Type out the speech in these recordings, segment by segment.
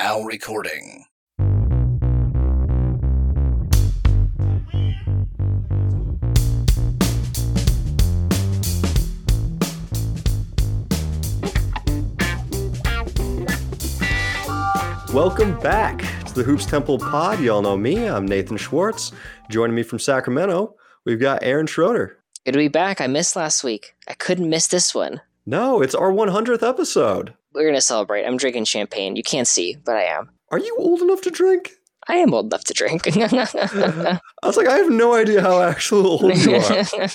Now recording. Welcome back to the Hoops Temple Pod. Y'all know me. I'm Nathan Schwartz. Joining me from Sacramento, we've got Aaron Schroeder. Good to be back. I missed last week. I couldn't miss this one. No, it's our 100th episode. We're gonna celebrate. I'm drinking champagne. You can't see, but I am. Are you old enough to drink? I am old enough to drink. I was like, I have no idea how actual old you are.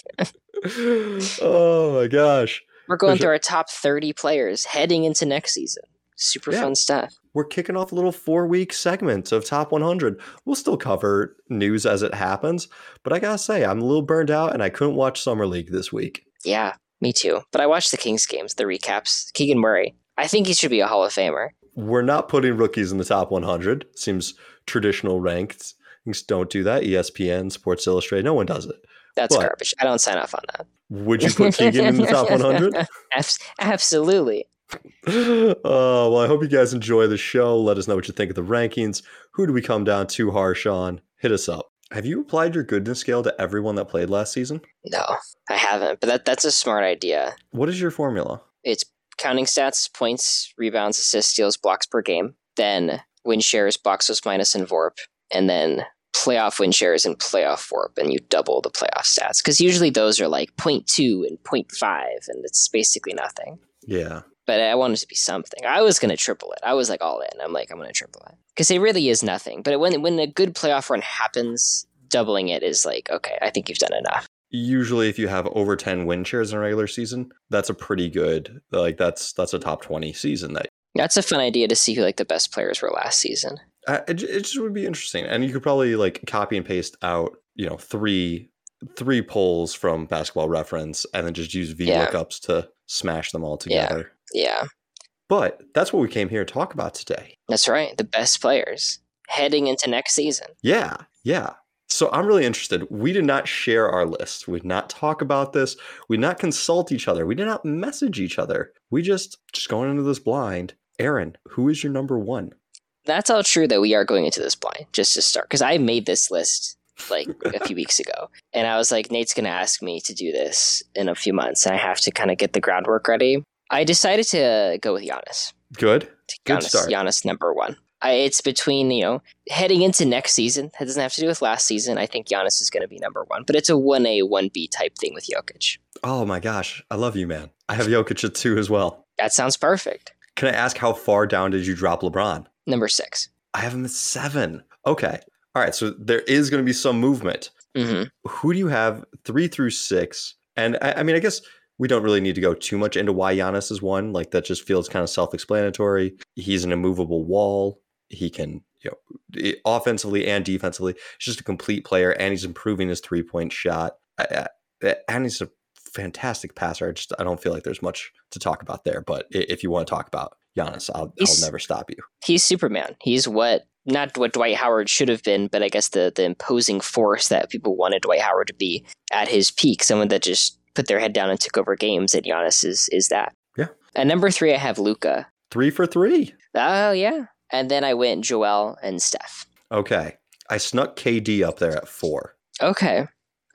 oh my gosh. We're going through our top 30 players heading into next season. Super Yeah. fun stuff. We're kicking off a little four week segment of top 100. We'll still cover news as it happens, but I gotta say, I'm a little burned out and I couldn't watch Summer League this week. Yeah, me too. But I watched the Kings games, the recaps. Keegan Murray. I think he should be a Hall of Famer. We're not putting rookies in the top 100. Seems traditional ranked. Don't do that. ESPN, Sports Illustrated, no one does it. That's What? garbage. I don't sign off on that. Would you put Keegan in the top 100? Absolutely. Oh, well, I hope you guys enjoy the show. Let us know what you think of the rankings. Who do we come down too harsh on? Hit us up. Have you applied your goodness scale to everyone that played last season? No, I haven't. But that that's a smart idea. What is your formula? It's counting stats, points, rebounds, assists, steals, blocks per game. Then win shares, box plus minus, and VORP. And then playoff win shares and playoff VORP. And you double the playoff stats. Because usually those are like 0.2 and 0.5, and it's basically nothing. Yeah. But I wanted to be something. I was going to triple it. I was like all in. I'm like, I'm going to triple it. Because it really is nothing. But when, when a good playoff run happens, doubling it is like, okay, I think you've done enough. Usually if you have over 10 win shares in a regular season, that's a pretty good like that's that's a top 20 season that That's a fun idea to see who like the best players were last season. Uh, it, it just would be interesting, and you could probably like copy and paste out, you know, three three polls from Basketball Reference, and then just use Yeah. VLOOKUPs to smash them all Yeah. together. Yeah. But that's what we came here to talk about today. That's right. The best players heading into next season. Yeah, yeah. So I'm really interested. We did not share our list. We did not talk about this. We did not consult each other. We did not message each other. We just just going into this blind. Aaron, who is your number one? That's all true that we are going into this blind, just to start. Because I made this list like a few weeks ago. And I was like, Nate's going to ask me to do this in a few months. And I have to kind of get the groundwork ready. I decided to go with Giannis. Good. Good Giannis, start. Giannis number one. I, it's between, you know, heading into next season. That doesn't have to do with last season. I think Giannis is going to be number one. But it's a 1A, 1B type thing with Jokic. Oh my gosh, I love you, man. I have Jokic at two as well. That sounds perfect. Can I ask how far down did you drop LeBron? Number six. I have him at seven. Okay. All right. So there is going to be some movement. hmm Who do you have three through six? And I, I mean, I guess we don't really need to go too much into why Giannis is one. Like that just feels kind of self explanatory. He's an immovable wall. He can, you know, offensively and defensively, he's just a complete player and he's improving his three point shot. And he's a fantastic passer. I just, I don't feel like there's much to talk about there. But if you want to talk about Giannis, I'll, I'll never stop you. he's Superman. He's what not what Dwight Howard should have been, but I guess the the imposing force that people wanted Dwight Howard to be at his peak. Someone that just put their head down and took over games. And Giannis is is that. Yeah. At number three, I have Luka. Three for three. Oh yeah. And then I went Joel and Steph. Okay. I snuck KD up there at four. Okay.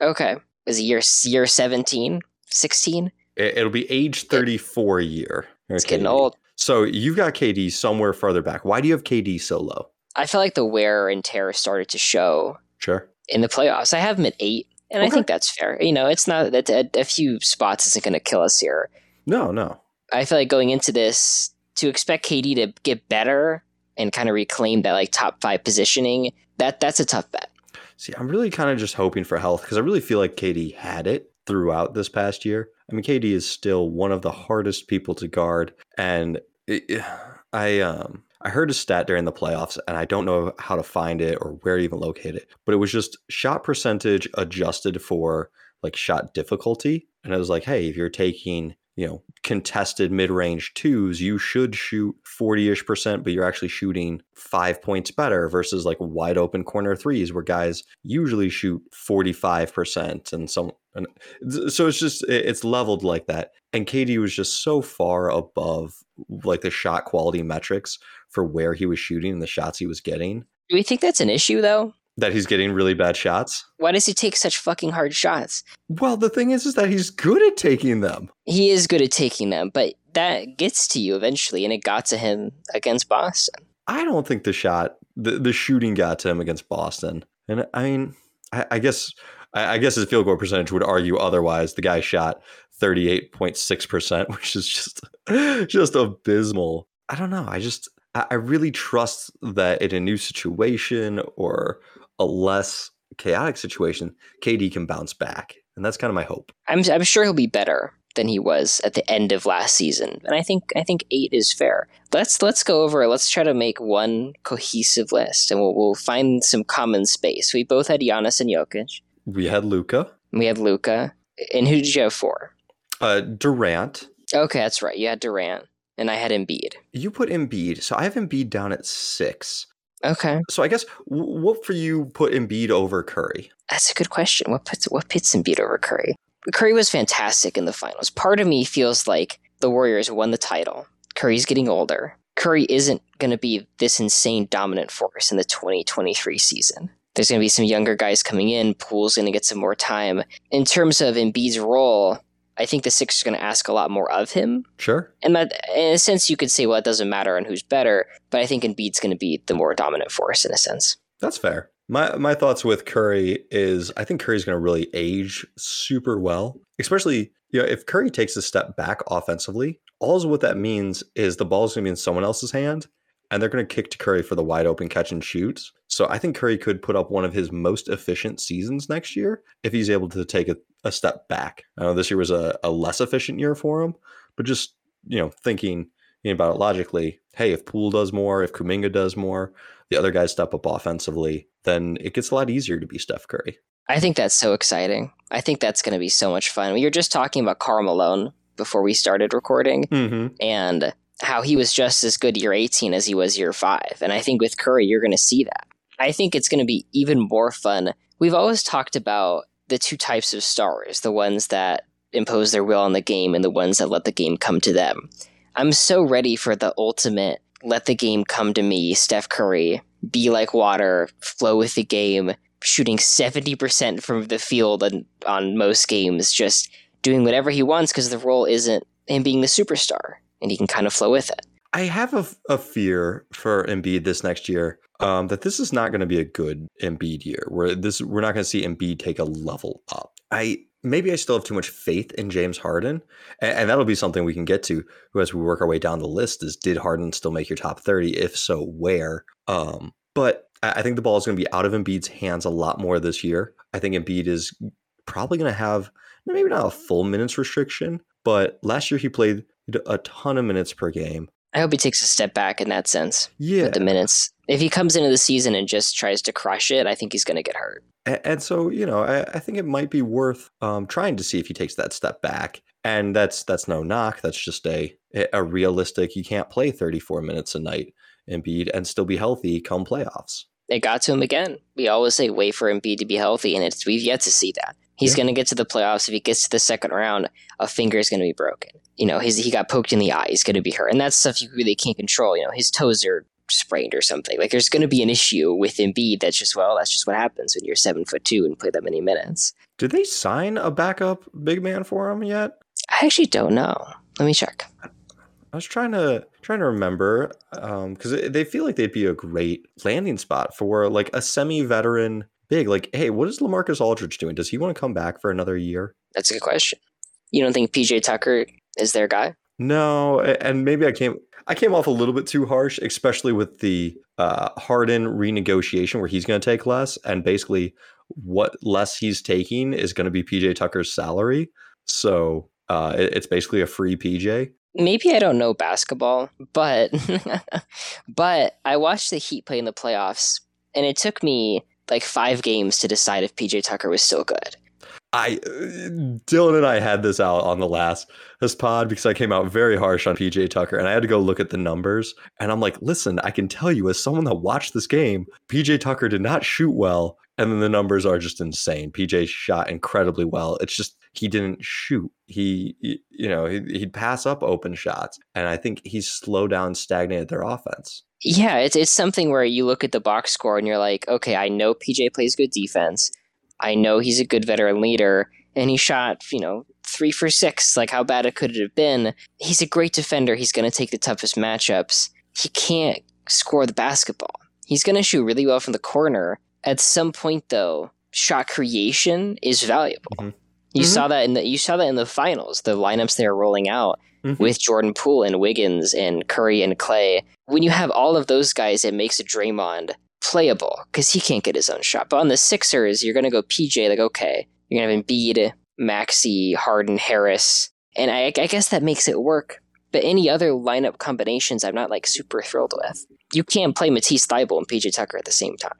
Okay. Is it year year 17? 16? It, it'll be age 34 year. It's Okay. getting old. So you've got KD somewhere further back. Why do you have KD so low? I feel like the wear and tear started to show Sure. in the playoffs. I have him at eight, and I think that's fair. You know, it's not that a, a few spots isn't going to kill us here. No, no. I feel like going into this to expect KD to get better and kind of reclaim that like top five positioning. That that's a tough bet. See, I'm really kind of just hoping for health because I really feel like KD had it throughout this past year. I mean, KD is still one of the hardest people to guard, and it, I um I heard a stat during the playoffs, and I don't know how to find it or where to even locate it, but it was just shot percentage adjusted for like shot difficulty, and it was like, hey, if you're taking you know contested mid-range twos, you should shoot 40ish percent, but you're actually shooting five points better versus like wide open corner threes where guys usually shoot 45 percent and some And so it's just it's leveled like that. And KD was just so far above like the shot quality metrics for where he was shooting and the shots he was getting. Do we think that's an issue though? That he's getting really bad shots. Why does he take such fucking hard shots? Well, the thing is, is that he's good at taking them. He is good at taking them, but that gets to you eventually, and it got to him against Boston. I don't think the shot, the, the shooting got to him against Boston. And I mean, I, I guess I, I guess his field goal percentage would argue otherwise. The guy shot 38.6%, which is just just abysmal. I don't know. I just I really trust that in a new situation or a less chaotic situation, KD can bounce back. And that's kind of my hope. I'm I'm sure he'll be better than he was at the end of last season. And I think I think eight is fair. Let's let's go over. Let's try to make one cohesive list, and we'll we'll find some common space. We both had Giannis and Jokic. We had Luka. We had Luka. And who did you have for? Uh, Durant. Okay, that's right. You had Durant, and I had Embiid. You put Embiid, so I have Embiid down at six. Okay, So I guess what for you put Embiid over Curry? that's a good question. What puts what pits Embiid over Curry? Curry was fantastic in the finals. Part of me feels like the Warriors won the title. Curry's getting older. Curry isn't going to be this insane dominant force in the 2023 season. There's going to be some younger guys coming in. Poole's going to get some more time. In terms of Embiid's role, I think the Sixers are going to ask a lot more of him. Sure. And that, in a sense, you could say, well, it doesn't matter on who's better, but I think Embiid's going to be the more dominant force in a sense. That's fair. My my thoughts with Curry is I think Curry's going to really age super well, especially you know if Curry takes a step back offensively. All what that means is the ball's going to be in someone else's hand, and they're going to kick to Curry for the wide open catch and shoots. So I think Curry could put up one of his most efficient seasons next year if he's able to take a, a step back. I know this year was a, a less efficient year for him, but just you know thinking about it logically, hey, if Poole does more, if Kuminga does more, the other guys step up offensively, then it gets a lot easier to be Steph Curry. I think that's so exciting. I think that's going to be so much fun. We were just talking about Karl Malone before we started recording Mm-hmm. and how he was just as good year 18 as he was year 5. And I think with Curry, you're going to see that. I think it's going to be even more fun. We've always talked about the two types of stars the ones that impose their will on the game and the ones that let the game come to them. I'm so ready for the ultimate let the game come to me, Steph Curry, be like water, flow with the game, shooting 70% from the field on, on most games, just doing whatever he wants because the role isn't him being the superstar and he can kind of flow with it. I have a, a fear for Embiid this next year um, that this is not going to be a good Embiid year. Where this we're not going to see Embiid take a level up. I maybe I still have too much faith in James Harden, and, and that'll be something we can get to as we work our way down the list. Is did Harden still make your top thirty? If so, where? Um, but I I think the ball is going to be out of Embiid's hands a lot more this year. I think Embiid is probably going to have maybe not a full minutes restriction, but last year he played a ton of minutes per game. I hope he takes a step back in that sense Yeah, with the minutes. If he comes into the season and just tries to crush it, I think he's going to get hurt. A- And so, you know, I, I think it might be worth um, trying to see if he takes that step back. And that's that's no knock. That's just a a realistic. You can't play 34 minutes a night, Embiid, and still be healthy come playoffs. It got to him again. We always say wait for Embiid to be healthy, and it's we've yet to see that. He's Yeah. going to get to the playoffs. If he gets to the second round, a finger is going to be broken. You know, his he got poked in the eye. He's going to be hurt, and that's stuff you really can't control. You know, his toes are sprained or something. Like there's going to be an issue with Embiid. That's just well, that's just what happens when you're seven foot two and play that many minutes. Did they sign a backup big man for him yet? I actually don't know. Let me check. I was trying to trying to remember um, because they feel like they'd be a great landing spot for like a semi-veteran big. Like, hey, what is LaMarcus Aldridge doing? Does he want to come back for another year? That's a good question. You don't think PJ Tucker is their guy? No, and maybe I came I came off a little bit too harsh, especially with the uh, Harden renegotiation where he's going to take less, and basically what less he's taking is going to be PJ Tucker's salary. So uh, it- it's basically a free PJ. maybe I don't know basketball, but but I watched the Heat play in the playoffs, and it took me like five games to decide if PJ Tucker was still good. I uh, Dylan and I had this out on the last this pod because I came out very harsh on PJ Tucker and I had to go look at the numbers and I'm like, listen, I can tell you as someone that watched this game, PJ Tucker did not shoot well and then the numbers are just insane. PJ shot incredibly well. It's just he didn't shoot. He, you know, he'd pass up open shots, and I think he's slowed down, stagnated their offense. Yeah, it's it's something where you look at the box score and you're like, okay, I know PJ plays good defense. I know he's a good veteran leader, and he shot, you know, three for six. Like, how bad it could it have been? He's a great defender. He's going to take the toughest matchups. He can't score the basketball. He's going to shoot really well from the corner. At some point, though, shot creation is valuable. Mm-hmm. You mm-hmm. saw that in the you saw that in the finals. The lineups they were rolling out mm-hmm. with Jordan Poole and Wiggins and Curry and Clay. When you have all of those guys, it makes a Draymond playable because he can't get his own shot. But on the Sixers, you're going to go PJ. Like, okay, you're going to have Embiid, Maxey, Harden, Harris, and I, I guess that makes it work. But any other lineup combinations, I'm not like super thrilled with. You can't play Matisse Thybulle and PJ Tucker at the same time.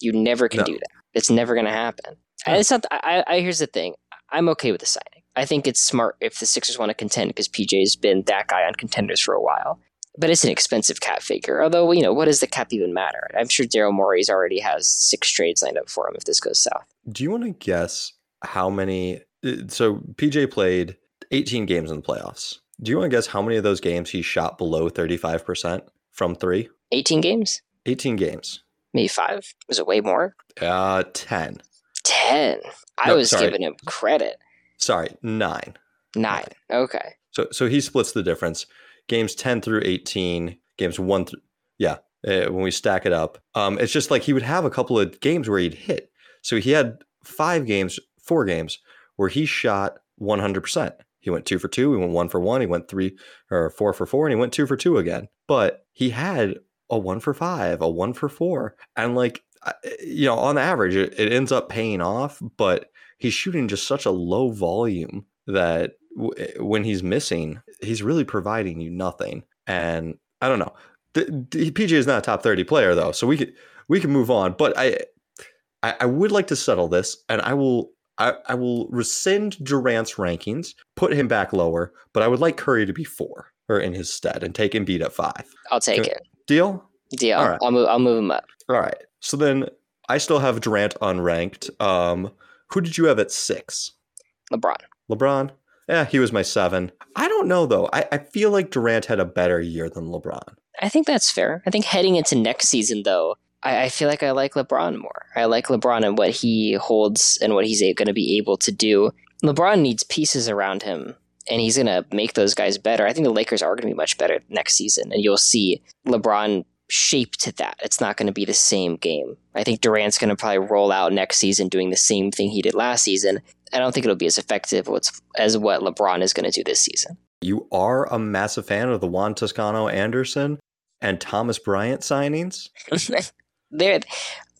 You never can no. do that. It's never going to happen. And it's not. I, I here's the thing. I'm okay with the signing. I think it's smart if the Sixers want to contend because PJ's been that guy on contenders for a while. But it's an expensive cap figure. Although, you know, what does the cap even matter? I'm sure Daryl Morey's already has six trades lined up for him if this goes south. Do you want to guess how many? Uh, so PJ played 18 games in the playoffs. Do you want to guess how many of those games he shot below 35% from three? 18 games? 18 games. Maybe five? Was it way more? Uh, 10. 10. I no, was sorry. giving him credit. Sorry, nine. Nine. Okay. So so he splits the difference. Games 10 through 18, games 1 through yeah, uh, when we stack it up. Um it's just like he would have a couple of games where he'd hit. So he had 5 games, 4 games where he shot 100%. He went 2 for 2, he went 1 for 1, he went 3 or 4 for 4 and he went 2 for 2 again. But he had a 1 for 5, a 1 for 4 and like you know, on average, it, it ends up paying off, but he's shooting just such a low volume that w- eh, when he's missing, he's really providing you nothing. And I don't know. The, the, PJ is not a top 30 player though, so we could we can move on. But I, I, I would like to settle this, and I will I, I will rescind Durant's rankings, put him back lower, but I would like Curry to be four or in his stead and take Embiid at five. I'll take it. Deal. Deal. All right. I'll move. I'll move him up. All right. So then I still have Durant unranked. Um, who did you have at six? LeBron. LeBron? Yeah, he was my seven. I don't know though. I, I feel like Durant had a better year than LeBron. I think that's fair. I think heading into next season though, I, I feel like I like LeBron more. I like LeBron and what he holds and what he's going to be able to do. LeBron needs pieces around him and he's going to make those guys better. I think the Lakers are going to be much better next season, and you'll see LeBron shape to that. It's not going to be the same game. I think Durant's going to probably roll out next season doing the same thing he did last season. I don't think it'll be as effective as what LeBron is going to do this season. You are a massive fan of the Juan Toscano Anderson and Thomas Bryant signings? They're,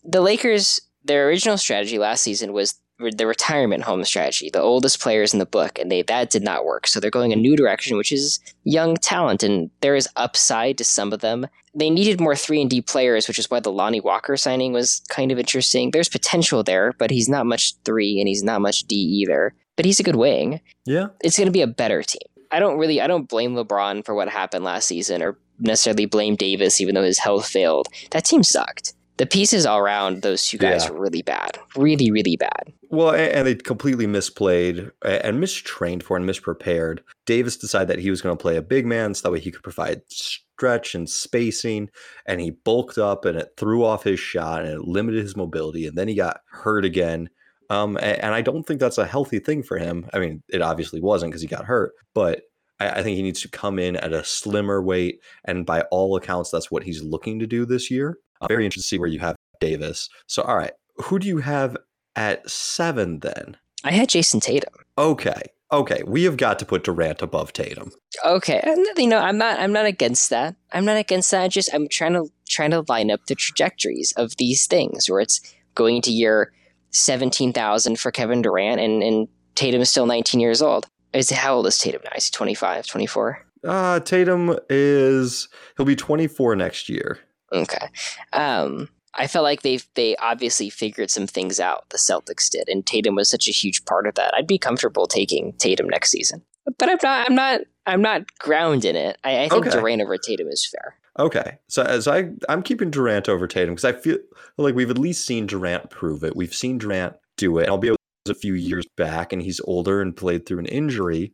the Lakers, their original strategy last season was the retirement home strategy, the oldest players in the book, and they that did not work. So they're going a new direction, which is young talent, and there is upside to some of them. They needed more three and D players, which is why the Lonnie Walker signing was kind of interesting. There's potential there, but he's not much three and he's not much D either. But he's a good wing. Yeah, it's going to be a better team. I don't really, I don't blame LeBron for what happened last season, or necessarily blame Davis, even though his health failed. That team sucked the pieces all around those two guys yeah. were really bad, really, really bad. Well, and they completely misplayed and mistrained for and misprepared. Davis decided that he was going to play a big man so that way he could provide stretch and spacing, and he bulked up and it threw off his shot and it limited his mobility, and then he got hurt again. Um, and I don't think that's a healthy thing for him. I mean, it obviously wasn't because he got hurt, but I, think he needs to come in at a slimmer weight. And by all accounts, that's what he's looking to do this year. I'm very interested to see where you have Davis. So, all right, who do you have at seven then? I had Jayson Tatum. Okay. Okay, we have got to put Durant above Tatum. Okay, you know I'm not I'm not against that. I'm not against that. I just I'm trying to trying to line up the trajectories of these things where it's going to year seventeen thousand for Kevin Durant and and Tatum is still 19 years old. Is how old is Tatum now? Is he 25, 24? Uh Tatum is he'll be 24 next year. Okay. Um, I felt like they they obviously figured some things out. The Celtics did, and Tatum was such a huge part of that. I'd be comfortable taking Tatum next season, but I'm not. I'm not. I'm not ground in it. I, I think okay. Durant over Tatum is fair. Okay, so as I I'm keeping Durant over Tatum because I feel like we've at least seen Durant prove it. We've seen Durant do it. Albeit a few years back, and he's older and played through an injury.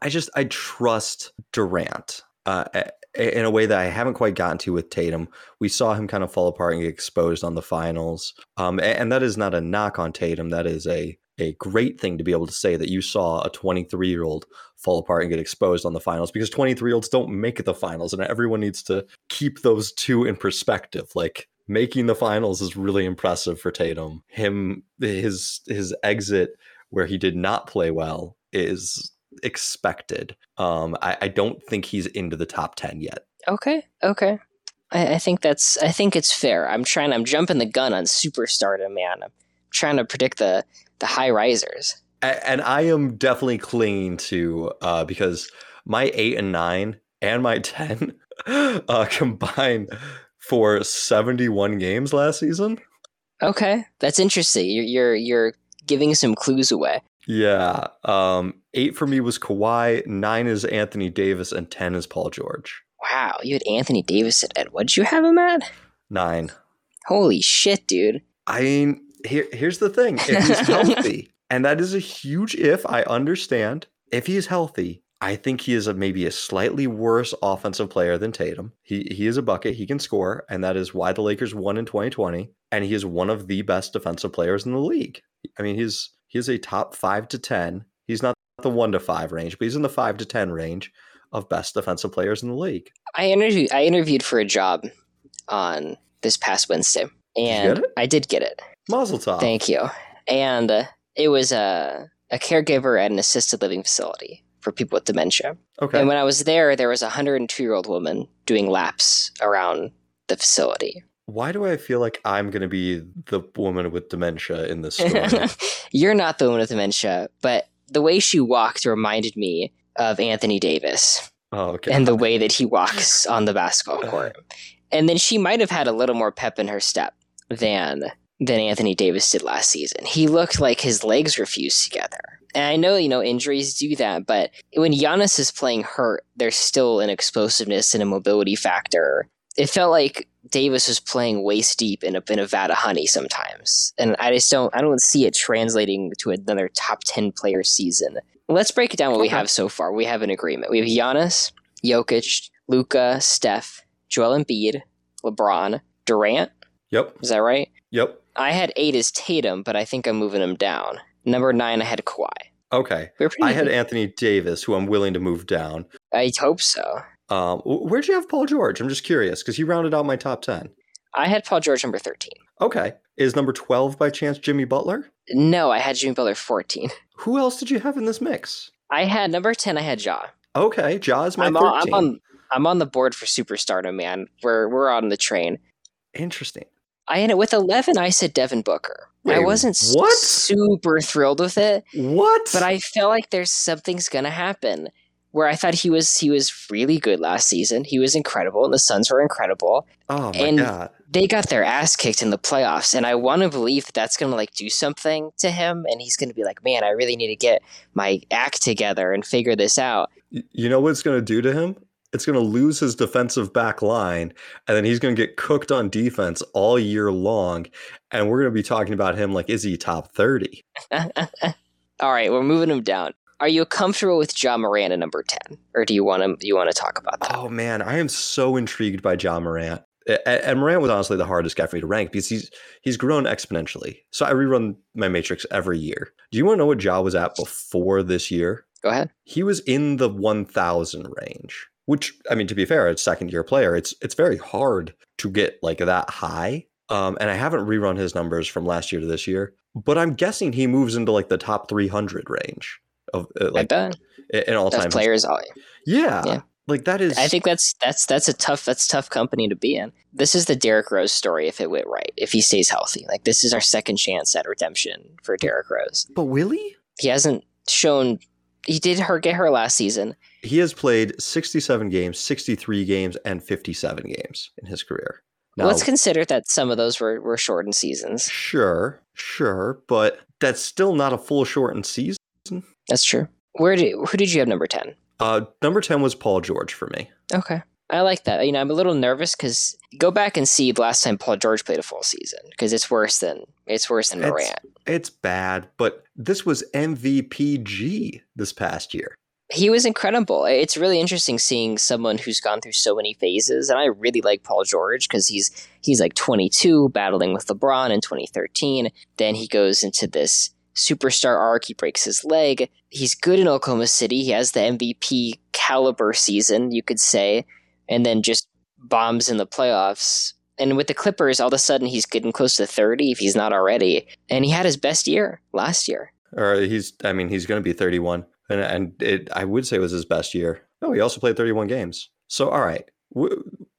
I just I trust Durant uh, in a way that I haven't quite gotten to with Tatum. We saw him kind of fall apart and get exposed on the finals, um, and that is not a knock on Tatum. That is a a great thing to be able to say that you saw a 23 year old fall apart and get exposed on the finals because 23 year olds don't make the finals and everyone needs to keep those two in perspective like making the finals is really impressive for Tatum him his his exit where he did not play well is expected um I, I don't think he's into the top 10 yet okay okay I, I think that's I think it's fair I'm trying I'm jumping the gun on superstardom man I'm trying to predict the the high risers and I am definitely clinging to uh, because my eight and nine and my ten uh, combined for seventy one games last season. Okay, that's interesting. You're you're you're giving some clues away. Yeah, um, eight for me was Kawhi, nine is Anthony Davis, and ten is Paul George. Wow, you had Anthony Davis at what did you have him at? Nine. Holy shit, dude! I mean, here here's the thing: if he's healthy. And that is a huge if. I understand. If he is healthy, I think he is a, maybe a slightly worse offensive player than Tatum. He he is a bucket. He can score, and that is why the Lakers won in 2020. And he is one of the best defensive players in the league. I mean, he's he is a top five to ten. He's not the one to five range, but he's in the five to ten range of best defensive players in the league. I interviewed I interviewed for a job on this past Wednesday, and did I did get it. Mazel tov. Thank you. And uh, it was a, a caregiver at an assisted living facility for people with dementia. Okay. And when I was there, there was a 102 year old woman doing laps around the facility. Why do I feel like I'm going to be the woman with dementia in this story? You're not the woman with dementia, but the way she walked reminded me of Anthony Davis. Oh, okay. And the way that he walks on the basketball uh. court. And then she might have had a little more pep in her step than than Anthony Davis did last season. He looked like his legs were fused together. And I know, you know, injuries do that, but when Giannis is playing hurt, there's still an explosiveness and a mobility factor. It felt like Davis was playing waist deep in a, in a vat of honey sometimes. And I just don't, I don't see it translating to another top 10 player season. Let's break it down what okay. we have so far. We have an agreement. We have Giannis, Jokic, Luka, Steph, Joel Embiid, LeBron, Durant. Yep. Is that right? Yep. I had eight as Tatum, but I think I'm moving him down. Number nine, I had Kawhi. Okay. I had Anthony Davis, who I'm willing to move down. I hope so. Um, where'd you have Paul George? I'm just curious because he rounded out my top 10. I had Paul George number 13. Okay. Is number 12 by chance Jimmy Butler? No, I had Jimmy Butler 14. Who else did you have in this mix? I had number 10, I had Ja. Okay. Ja is my I'm 13. on, I'm, on, I'm on the board for superstardom, man. We're, we're on the train. Interesting. I it with 11. I said Devin Booker. Wait, I wasn't what? super thrilled with it, What? but I feel like there's something's gonna happen. Where I thought he was he was really good last season. He was incredible, and the Suns were incredible. oh my and- god. They got their ass kicked in the playoffs, and I want to believe that that's gonna like do something to him, and he's gonna be like, "Man, I really need to get my act together and figure this out." You know what it's going to do to him? It's going to lose his defensive back line, and then he's going to get cooked on defense all year long. And we're going to be talking about him like, is he top 30? All right, we're moving him down. Are you comfortable with Ja Morant at number ten, or do you want to you want to talk about that? Oh, man. I am so intrigued by Ja Morant. And Morant was honestly the hardest guy for me to rank because he's he's grown exponentially. So I rerun my matrix every year. Do you want to know what Ja was at before this year? Go ahead. he was in the 1000 range which i mean to be fair it's second year player it's it's very hard to get like that high um, and i haven't rerun his numbers from last year to this year but i'm guessing he moves into like the top 300 range of uh, like in all time players. yeah, Yeah. like that is I think that's that's that's a tough that's tough company to be in. This is the Derrick Rose story if it went right. If he stays healthy, like this is our second chance at redemption for Derrick Rose. but willie He hasn't shown. He did her get her last season. he has played 67 games 63 games and 57 games in his career now Let's consider that some of those were were shortened seasons. sure sure but that's still not a full shortened season That's true. Where did who did you have number ten? uh, number 10 was paul george for me Okay. I like that. You know, I'm a little nervous because go back and see the last time Paul George played a full season because it's worse than it's worse than It's- It's bad, but this was MVPG this past year. He was incredible. It's really interesting seeing someone who's gone through so many phases, and I really like Paul George because he's he's like 22, battling with LeBron in 2013. Then he goes into this superstar arc. He breaks his leg. He's good in Oklahoma City. He has the MVP caliber season, you could say, and then just bombs in the playoffs. And with the Clippers, all of a sudden he's getting close to 30 if he's not already. And he had his best year last year. Or he's, I mean, he's going to be 31, and and it, I would say it was his best year. No, he also played 31 games. So all right,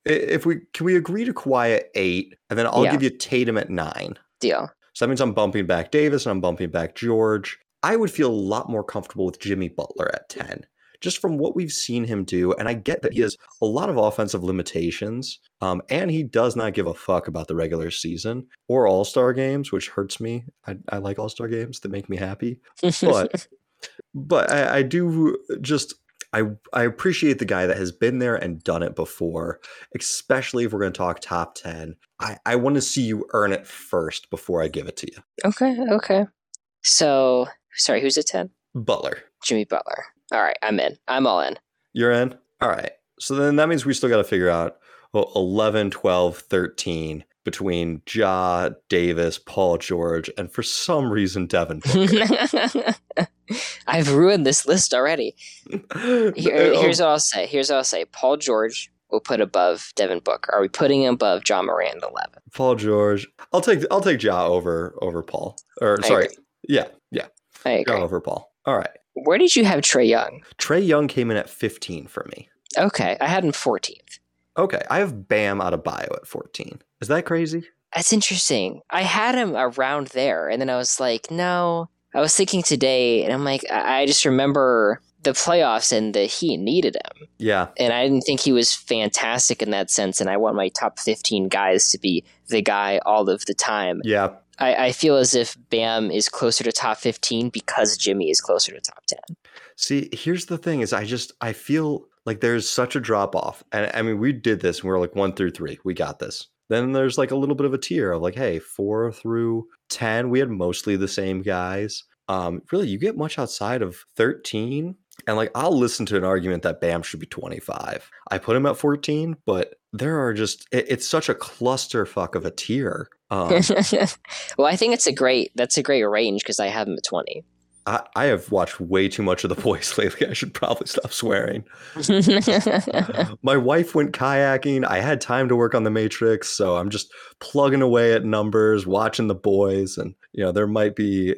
if we can we agree to Kawhi at eight, and then I'll Yeah. give you Tatum at nine. Deal. So that means I'm bumping back Davis and I'm bumping back George. I would feel a lot more comfortable with Jimmy Butler at 10, just from what we've seen him do. And I get that he has a lot of offensive limitations, um, and he does not give a fuck about the regular season or All Star games, which hurts me. I, I like All Star games that make me happy, but but I, I do just. I, I appreciate the guy that has been there and done it before, especially if we're going to talk top 10. I, I want to see you earn it first before I give it to you. Okay, okay. So, sorry, who's at 10? Butler. Jimmy Butler. All right, I'm in. I'm all in. You're in? All right. So then that means we still got to figure out well, 11, 12, 13 between Ja, Davis, Paul George, and for some reason, Devin I've ruined this list already. Here, Oh, here's what I'll say. Here's what I'll say. Paul George will put above Devin Booker. Are we putting him above Ja Morant at 11? Paul George. I'll take I'll take Ja over over Paul. Or I sorry. agree. Yeah, yeah. I agree. Ja over Paul. All right. Where did you have Trae Young? Trae Young came in at 15 for me. Okay, I had him 14th. Okay. I have Bam Adebayo at 14. Is that crazy? That's interesting. I had him around there, and then I was like, no. I was thinking today, and I'm like, I just remember the playoffs and the Heat needed him. Yeah. and I didn't think he was fantastic in that sense. And I want my top 15 guys to be the guy all of the time. Yeah. I, I feel as if Bam is closer to top 15 because Jimmy is closer to top 10. See, here's the thing is I just I feel like there's such a drop off. And I mean, we did this and we are like one through three. We got this. Then there's like a little bit of a tier of like, hey, four through ten, we had mostly the same guys. Um, really, you get much outside of 13. And like I'll listen to an argument that Bam should be 25. I put him at 14, but there are just it- it's such a clusterfuck of a tier. Um, well, I think it's a great, that's a great range because I have him at 20. I, I have watched way too much of the boys lately. I should probably stop swearing. My wife went kayaking. I had time to work on the Matrix, so I'm just plugging away at numbers, watching the boys, and you know there might be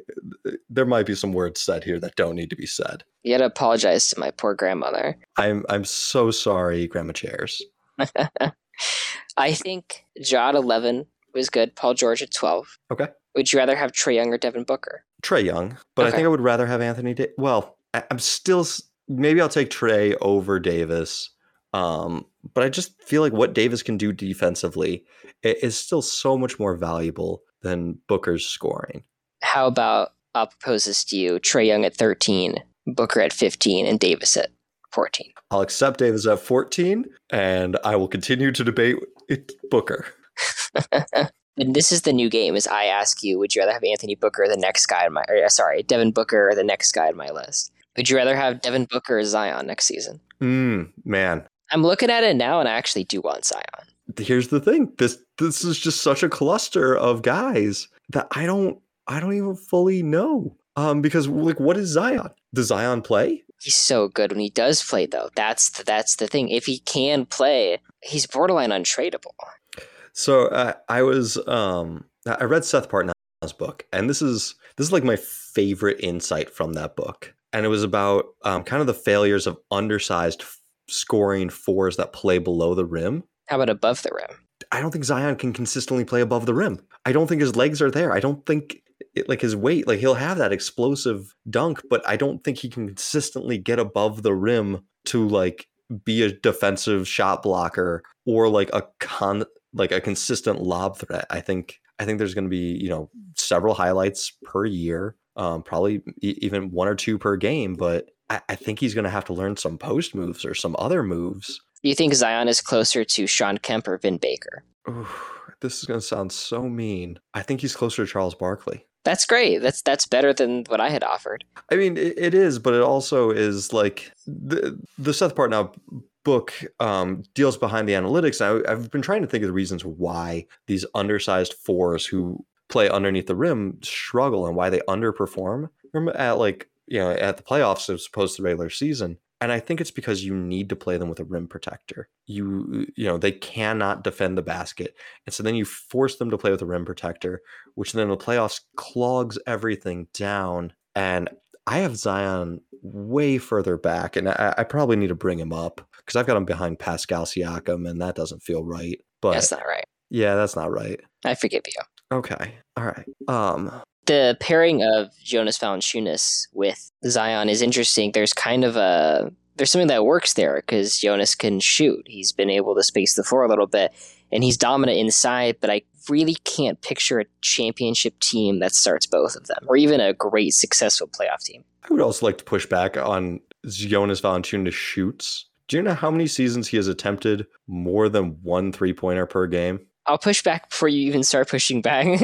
there might be some words said here that don't need to be said. you gotta apologize to my poor grandmother. I'm I'm so sorry, Grandma Chairs. I think Jod 11 was good. Paul George at 12. Okay. Would you rather have Trae Young or Devin Booker? Trae Young, but I think I would rather have Anthony. Da- well, I, I'm still maybe I'll take Trey over Davis. Um, but I just feel like what Davis can do defensively is still so much more valuable than Booker's scoring. How about I'll propose this to you Trey Young at 13, Booker at 15, and Davis at 14. I'll accept Davis at 14, and I will continue to debate it, Booker. And this is the new game: is I ask you, would you rather have Anthony Booker, the next guy on my, or, uh, sorry, Devin Booker, or the next guy on my list? Would you rather have Devin Booker or Zion next season? Mm, man, I'm looking at it now, and I actually do want Zion. here's the thing. This this is just such a cluster of guys that I don't I don't even fully know. Um, because like, what is Zion? Does Zion play? He's so good when he does play, though. That's the, that's the thing. If he can play, he's borderline untradeable. So uh, I was um I read Seth Partnow's book, and this is this is like my favorite insight from that book, and it was about um, kind of the failures of undersized f- scoring fours that play below the rim. How about above the rim? I don't think Zion can consistently play above the rim. I don't think his legs are there. I don't think it, like his weight, like he'll have that explosive dunk, but I don't think he can consistently get above the rim to like be a defensive shot blocker or like a con like a consistent lob threat. I think I think there's going to be you know several highlights per year, um, probably e- even one or two per game, but I, I think he's going to have to learn some post moves or some other moves you think Zion is closer to Shawn Kemp or Vin Baker? Ooh, this is going to sound so mean. I think he's closer to Charles Barkley. That's great. That's that's better than what I had offered. I mean, it, it is, but it also is like the the Seth Partnow book um, deals behind the analytics. I, I've been trying to think of the reasons why these undersized fours who play underneath the rim struggle and why they underperform at like you know at the playoffs as opposed to the regular season. And I think it's because you need to play them with a rim protector. You you know they cannot defend the basket, and so then you force them to play with a rim protector, which then the playoffs clogs everything down. And I have Zion way further back, and I, I probably need to bring him up because I've got him behind Pascal Siakam, and that doesn't feel right. But That's not right. yeah, that's not right. I forgive you. Okay, all right. Um, The pairing of Jonas Valanciunas with Zion is interesting. There's kind of a there's something that works there because Jonas can shoot. He's been able to space the floor a little bit, and he's dominant inside. But I really can't picture a championship team that starts both of them, or even a great successful playoff team. I would also like to push back on Jonas Valanciunas shoots. Do you know how many seasons he has attempted more than one three pointer per game? I'll push back before you even start pushing back.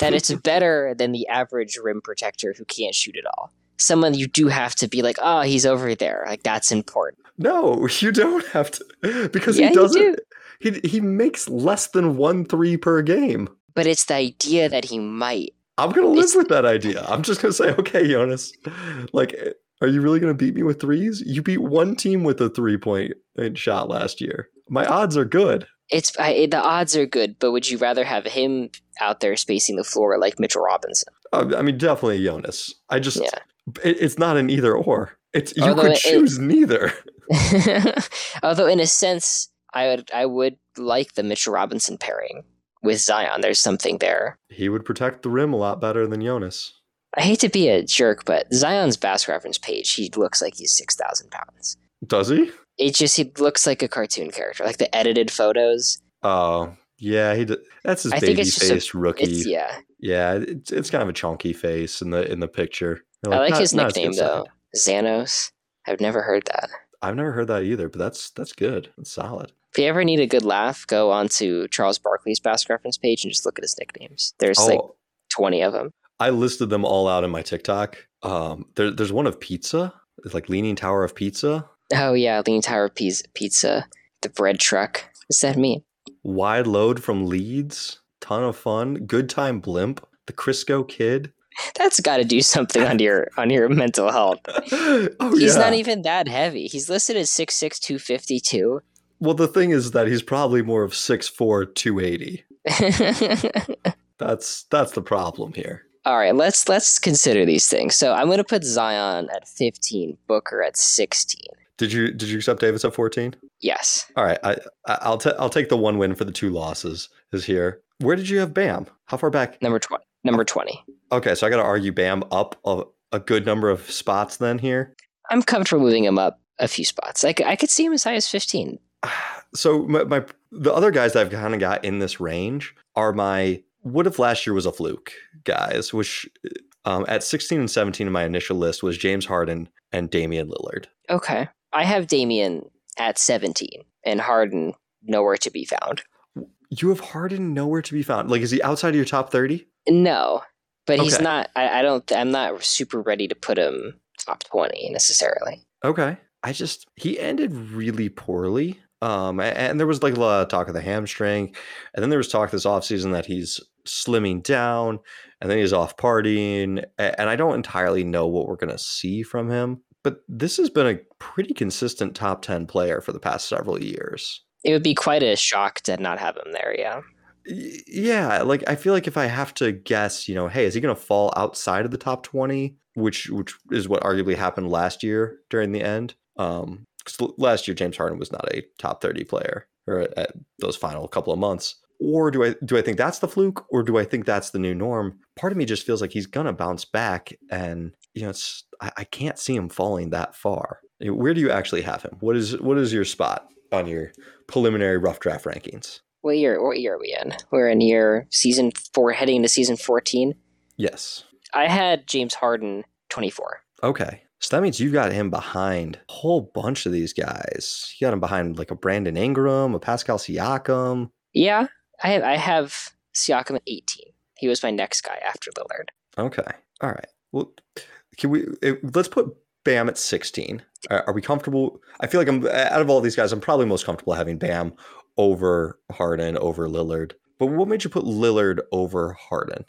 that it's better than the average rim protector who can't shoot at all. Someone you do have to be like, oh, he's over there. Like that's important. No, you don't have to because Yeah, he doesn't. He he makes less than one three per game. But it's the idea that he might. I'm gonna live It's- with that idea. I'm just gonna say, okay, Jonas, like, are you really gonna beat me with threes? You beat one team with a three point shot last year. My odds are good. It's I, the odds are good, but would you rather have him out there spacing the floor like Mitchell Robinson? Uh, I mean, definitely Jonas. I just, Yeah. it, it's not an either or. It's you Although could it- choose neither. Although in a sense, I would I would like the Mitchell Robinson pairing with Zion. There's something there. He would protect the rim a lot better than Jonas. I hate to be a jerk, but Zion's bass reference page, he looks like he's six thousand pounds. Does he? It just he looks like a cartoon character, like the edited photos. Oh, yeah. He. d- That's his I baby it's just a- face rookie. It's yeah. Yeah, it's, it's kind of a chunky face in the in the picture. I like not- his not nickname though. Xanos. I've never heard that. I've never heard that either, but that's that's good. That's solid. If you ever need a good laugh, go onto Charles Barkley's bass reference page and just look at his nicknames. There's Oh, like twenty of them. I listed them all out in my TikTok. Um, there, there's one of pizza. It's like Leaning Tower of Pizza. Oh yeah, Leaning Tower Pizza, Pizza, the bread truck. Does that mean? Wide load from Leeds. Ton of fun. Good time blimp. The Crisco kid. That's got to do something on your on your mental health. oh He's yeah. not even that heavy. He's listed as 6'6", 252. well, the thing is that he's probably more of 6'4", 280. That's that's the problem here. All right, let's let's consider these things. So I'm going to put Zion at 15, Booker at 16. Did you did you accept Davis at 14? Yes. All right, I I'll ta- I'll take the one win for the two losses. Is here. Where did you have Bam? How far back? Number 20. Number 20. Okay, so I got to argue Bam up a, a good number of spots then here. I'm comfortable moving him up a few spots. I, c- I could see him as high as 15. So my, my the other guys that I've kind of got in this range are my what if last year was a fluke guys, which um, at 16 and 17 in my initial list was James Harden and Damian Lillard. Okay. I have Damian at 17 and Harden nowhere to be found. You have Harden nowhere to be found. Like, is he outside of your top 30? No, but he's Okay. not. I, I don't. I'm not super ready to put him top twenty necessarily. Okay. I just he ended really poorly. Um, and, there was like a lot of talk of the hamstring, and then there was talk this offseason that he's slimming down, and then he's off partying, and I don't entirely know what we're gonna see from him. But this has been a pretty consistent top ten player for the past several years. It would be quite a shock to not have him there. Yeah. Yeah, like I feel like if I have to guess, you know, hey, is he going to fall outside of the top 20, which which is what arguably happened last year during the end? Um last year James Harden was not a top 30 player or at those final couple of months. Or do I do I think that's the fluke or do I think that's the new norm? Part of me just feels like he's to bounce back and you know, it's I, I can't see him falling that far. Where do you actually have him? What is what is your spot on your preliminary rough draft rankings? What year? What year are we in? We're in year season four, heading into season fourteen. Yes. I had James Harden twenty four. Okay. So that means you've got him behind a whole bunch of these guys. You got him behind like a Brandon Ingram, a Pascal Siakam. Yeah, I have I have Siakam at 18. He was my next guy after Lillard. Okay. All right. Well, can we let's put Bam at 16. Are, are we comfortable? I feel like I'm out of all these guys, I'm probably most comfortable having Bam over Harden, over Lillard. But what made you put Lillard over Harden?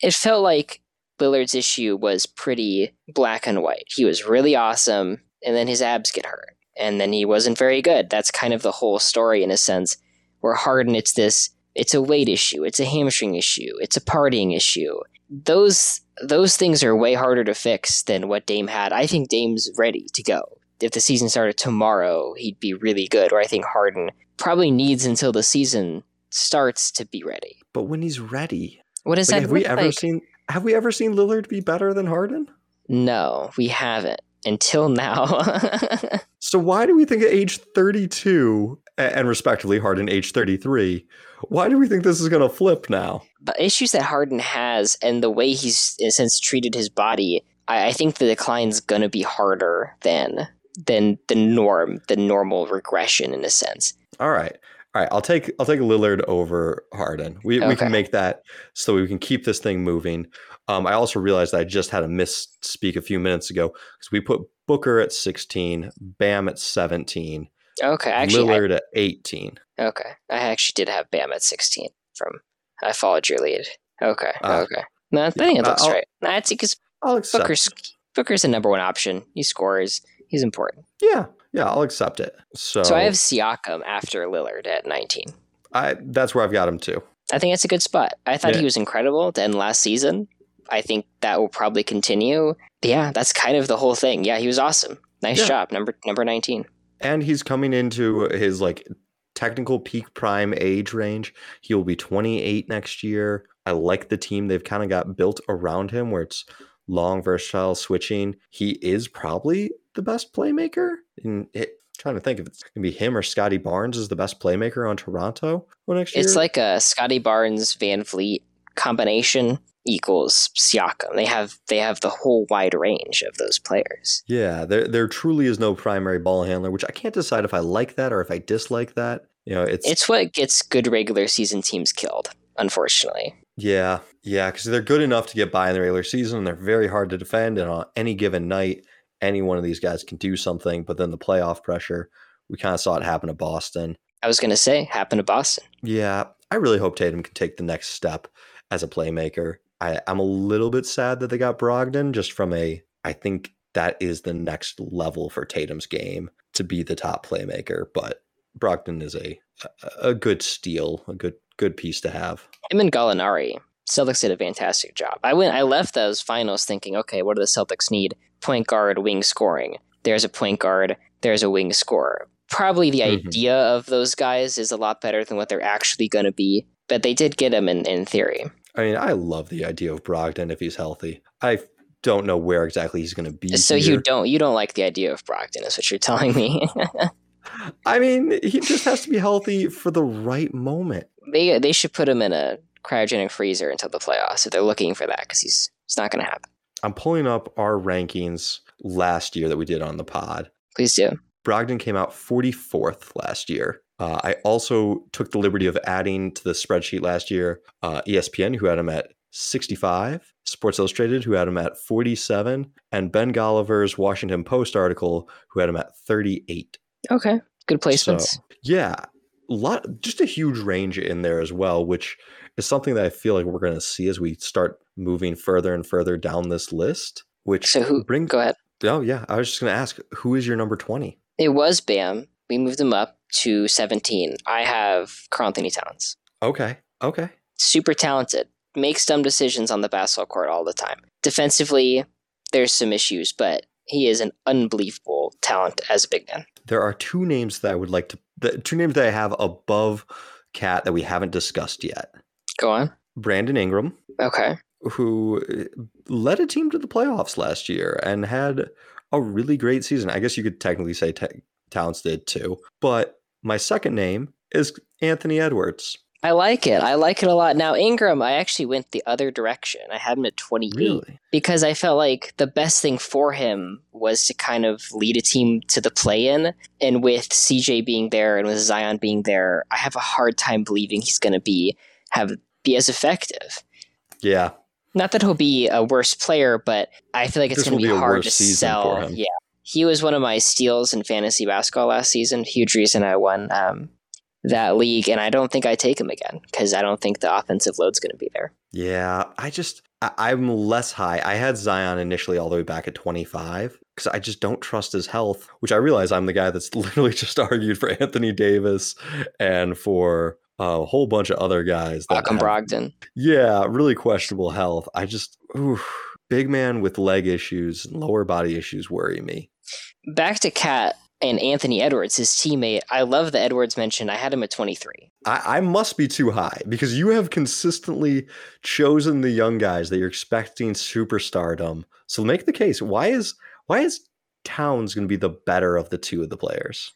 It felt like Lillard's issue was pretty black and white. He was really awesome, and then his abs get hurt, and then he wasn't very good. That's kind of the whole story in a sense. Where Harden, it's this, it's a weight issue, it's a hamstring issue, it's a partying issue. Those those things are way harder to fix than what Dame had. I think Dame's ready to go. If the season started tomorrow, he'd be really good. Or I think Harden probably needs until the season starts to be ready. But when he's ready, What does like, that have we ever like? seen have we ever seen Lillard be better than Harden? No, we haven't until now. So why do we think at age 32 a- and respectively Harden age 33, why do we think this is going to flip now? the issues that Harden has and the way he's in a sense treated his body, I, I think the decline's gonna be harder than than the norm, the normal regression in a sense. All right. All right, I'll take I'll take Lillard over Harden. We we can make that so we can keep this thing moving. Um, I also realized I just had a misspeak a few minutes ago because we put Booker at 16, Bam at 17, Okay, actually, I, Lillard at 18. okay, I actually did have Bam at sixteen. From I followed your lead. Okay, Ah. okay. No, I think it Uh, looks I'll- right. That's because. Booker's Booker's the number one option. He scores. He's important. Yeah, yeah, I'll accept it. So, So I have Siakam after Lillard at nineteen. I that's where I've got him too. I think that's a good spot. I thought Yeah. he was incredible to end last season. I think that will probably continue. But yeah, that's kind of the whole thing. Yeah, he was awesome. Nice Yeah. job, number number nineteen. And he's coming into his like technical peak prime age range. He will be 28 next year. I like the team they've kind of got built around him where it's long versatile switching. He is probably the best playmaker. And it, trying to think if it's gonna be him or Scottie Barnes is the best playmaker on Toronto next year. It's like a Scottie Barnes VanVleet combination equals Siakam. They have they have the whole wide range of those players. yeah, there there truly is no primary ball handler, which I can't decide if I like that or if I dislike that. You know, it's It's what gets good regular season teams killed, unfortunately. Yeah, yeah, because they're good enough to get by in the regular season. And they're very hard to defend, and on any given night, any one of these guys can do something. But then the playoff pressure, we kind of saw it happen to Boston. I was gonna say, happen to Boston. Yeah, I really hope Tatum can take the next step as a playmaker. I, I'm a little bit sad that they got Brogdon, just from a. I think that is the next level for Tatum's game to be the top playmaker. But Brogdon is a a, good steal, a good good piece to have. Him and Gallinari, Celtics did a fantastic job. I went I left those finals thinking, okay, what do the Celtics need? Point guard, wing scoring. There's a point guard, there's a wing scorer. Probably the Mhm. idea of those guys is a lot better than what they're actually gonna be. But they did get him in, in theory. I mean, I love the idea of Brogdon if he's healthy. I don't know where exactly he's going to be. So here. you don't you don't like the idea of Brogdon, is what you're telling me. I mean, he just has to be healthy for the right moment. they they should put him in a cryogenic freezer until the playoffs if they're looking for that, because he's it's not gonna happen. I'm pulling up our rankings last year that we did on the pod. Please do. Brogdon came out 44th last year. Uh, I also took the liberty of adding to the spreadsheet last year uh, ESPN, who had him at 65, Sports Illustrated, who had him at 47, and Ben Golliver's Washington Post article, who had him at 38. Okay. Good placements. So, yeah, a lot, just a huge range in there as well, which is something that I feel like we're going to see as we start moving further and further down this list. Which So who bring? go ahead. Oh yeah, I was just going to ask, who is your number twenty? It was Bam. We moved him up to 17. I have Karl-Anthony Towns. Okay, okay, Super talented. Makes dumb decisions on the basketball court all the time. Defensively, there's some issues, but he is an unbelievable talent as a big man. there are two names that I would like to, the two names that I have above KAT that we haven't discussed yet. Go on. Brandon Ingram, Okay. who uh, led a team to the playoffs last year and had a really great season. I guess you could technically say Te- Towns did too. But my second name is Anthony Edwards. I like it. I like it a lot. Now Ingram, I actually went the other direction. I had him at 28 Really? because I felt like the best thing for him was to kind of lead a team to the play-in. And with CJ being there and with Zion being there, I have a hard time believing he's going to be have be as effective. Yeah. Not that he'll be a worse player, but I feel like it's going to be be hard to sell. Yeah, he was one of my steals in fantasy basketball last season. Huge reason I won um, that league, and I don't think I take him again because I don't think the offensive load's going to be there. Yeah. I just, I, I'm less high. I had Zion initially all the way back at 25 because I just don't trust his health, which I realize I'm the guy that's literally just argued for Anthony Davis and for a whole bunch of other guys. That Malcolm have- Brogdon. Yeah, really questionable health. I just, oof, big man with leg issues and lower body issues worry me. Back to KAT and Anthony Edwards, his teammate. I love the Edwards mention. I had him at 23. I, I must be too high because you have consistently chosen the young guys that you're expecting superstardom. So make the case. Why is why is Towns going to be the better of the two of the players?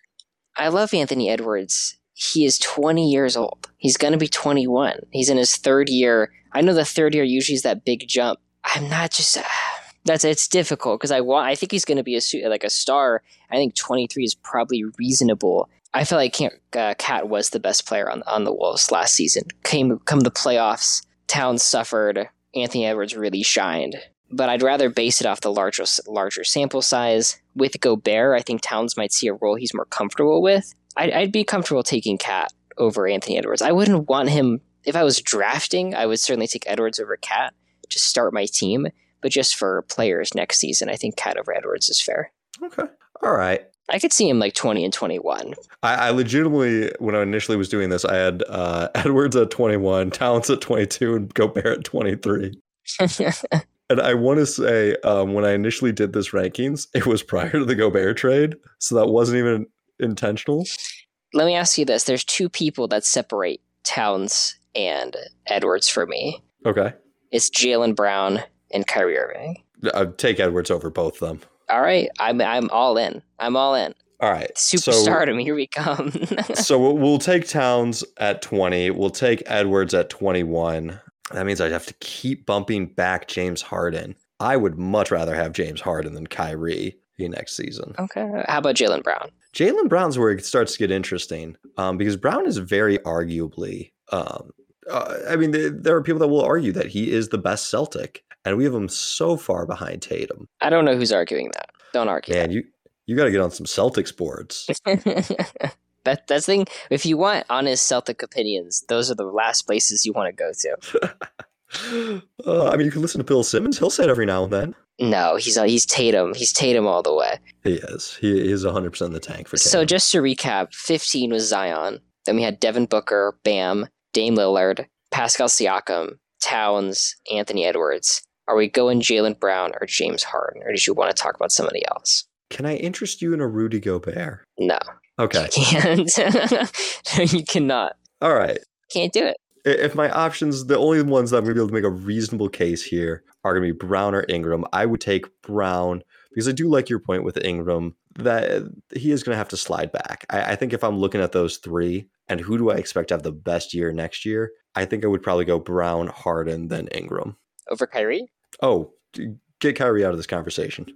I love Anthony Edwards. He is 20 years old. He's going to be 21. He's in his third year. I know the third year usually is that big jump. I'm not just ah, that's it's difficult because I want I think he's going to be a like a star. I think 23 is probably reasonable. I feel like uh, KAT was the best player on on the Wolves last season. Came come the playoffs, Towns suffered. Anthony Edwards really shined. But I'd rather base it off the larger larger sample size. With Gobert, I think Towns might see a role he's more comfortable with. I'd, I'd be comfortable taking KAT over Anthony Edwards. I wouldn't want him if I was drafting. I would certainly take Edwards over KAT to start my team. But just for players next season, I think KAT over Edwards is fair. Okay. All right. I could see him like twenty and twenty one. I, I legitimately, when I initially was doing this, I had uh, Edwards at 21, Towns at 22, and Gobert at 23. And I want to say, um, when I initially did this rankings, it was prior to the Gobert trade, so that wasn't even intentional. Let me ask you this: There's two people that separate Towns and Edwards for me. Okay, It's Jaylen Brown and Kyrie Irving. I'd take Edwards over both of them. All right, I'm I'm all in. I'm all in. All right, Superstardom, here we come. So, so we'll- we'll take Towns at 20. We'll take Edwards at 21. That means I'd have to keep bumping back James Harden. I would much rather have James Harden than Kyrie the next season. okay, how about Jaylen Brown? Jaylen Brown's where it starts to get interesting um, because Brown is very arguably. Um, uh, I mean, there, there are people that will argue that he is the best Celtic, and we have him so far behind Tatum. I don't know who's arguing that. Don't argue. Man, you you got to get on some Celtics boards. that. that that's the thing. If you want honest Celtic opinions, those are the last places you want to go to. uh, I mean, you can listen to Bill Simmons. He'll say it every now and then. No, he's uh, he's Tatum. He's Tatum all the way. He is. He is 100 percent the tank for Tatum. So just to recap, 15 was Zion. Then we had Devin Booker, Bam, Dame Lillard, Pascal Siakam, Towns, Anthony Edwards. Are we going Jaylen Brown or James Harden, or did you want to talk about somebody else? Can I interest you in a Rudy Gobert? No, Okay. you can't. You cannot. All right. Can't do it. If my options, the only ones that I'm going to be able to make a reasonable case here are going to be Brown or Ingram, I would take Brown because I do like your point with Ingram that he is going to have to slide back. I, I think if I'm looking at those three and who do I expect to have the best year next year, I think I would probably go Brown, Harden, then Ingram. Over Kyrie? Oh, get Kyrie out of this conversation.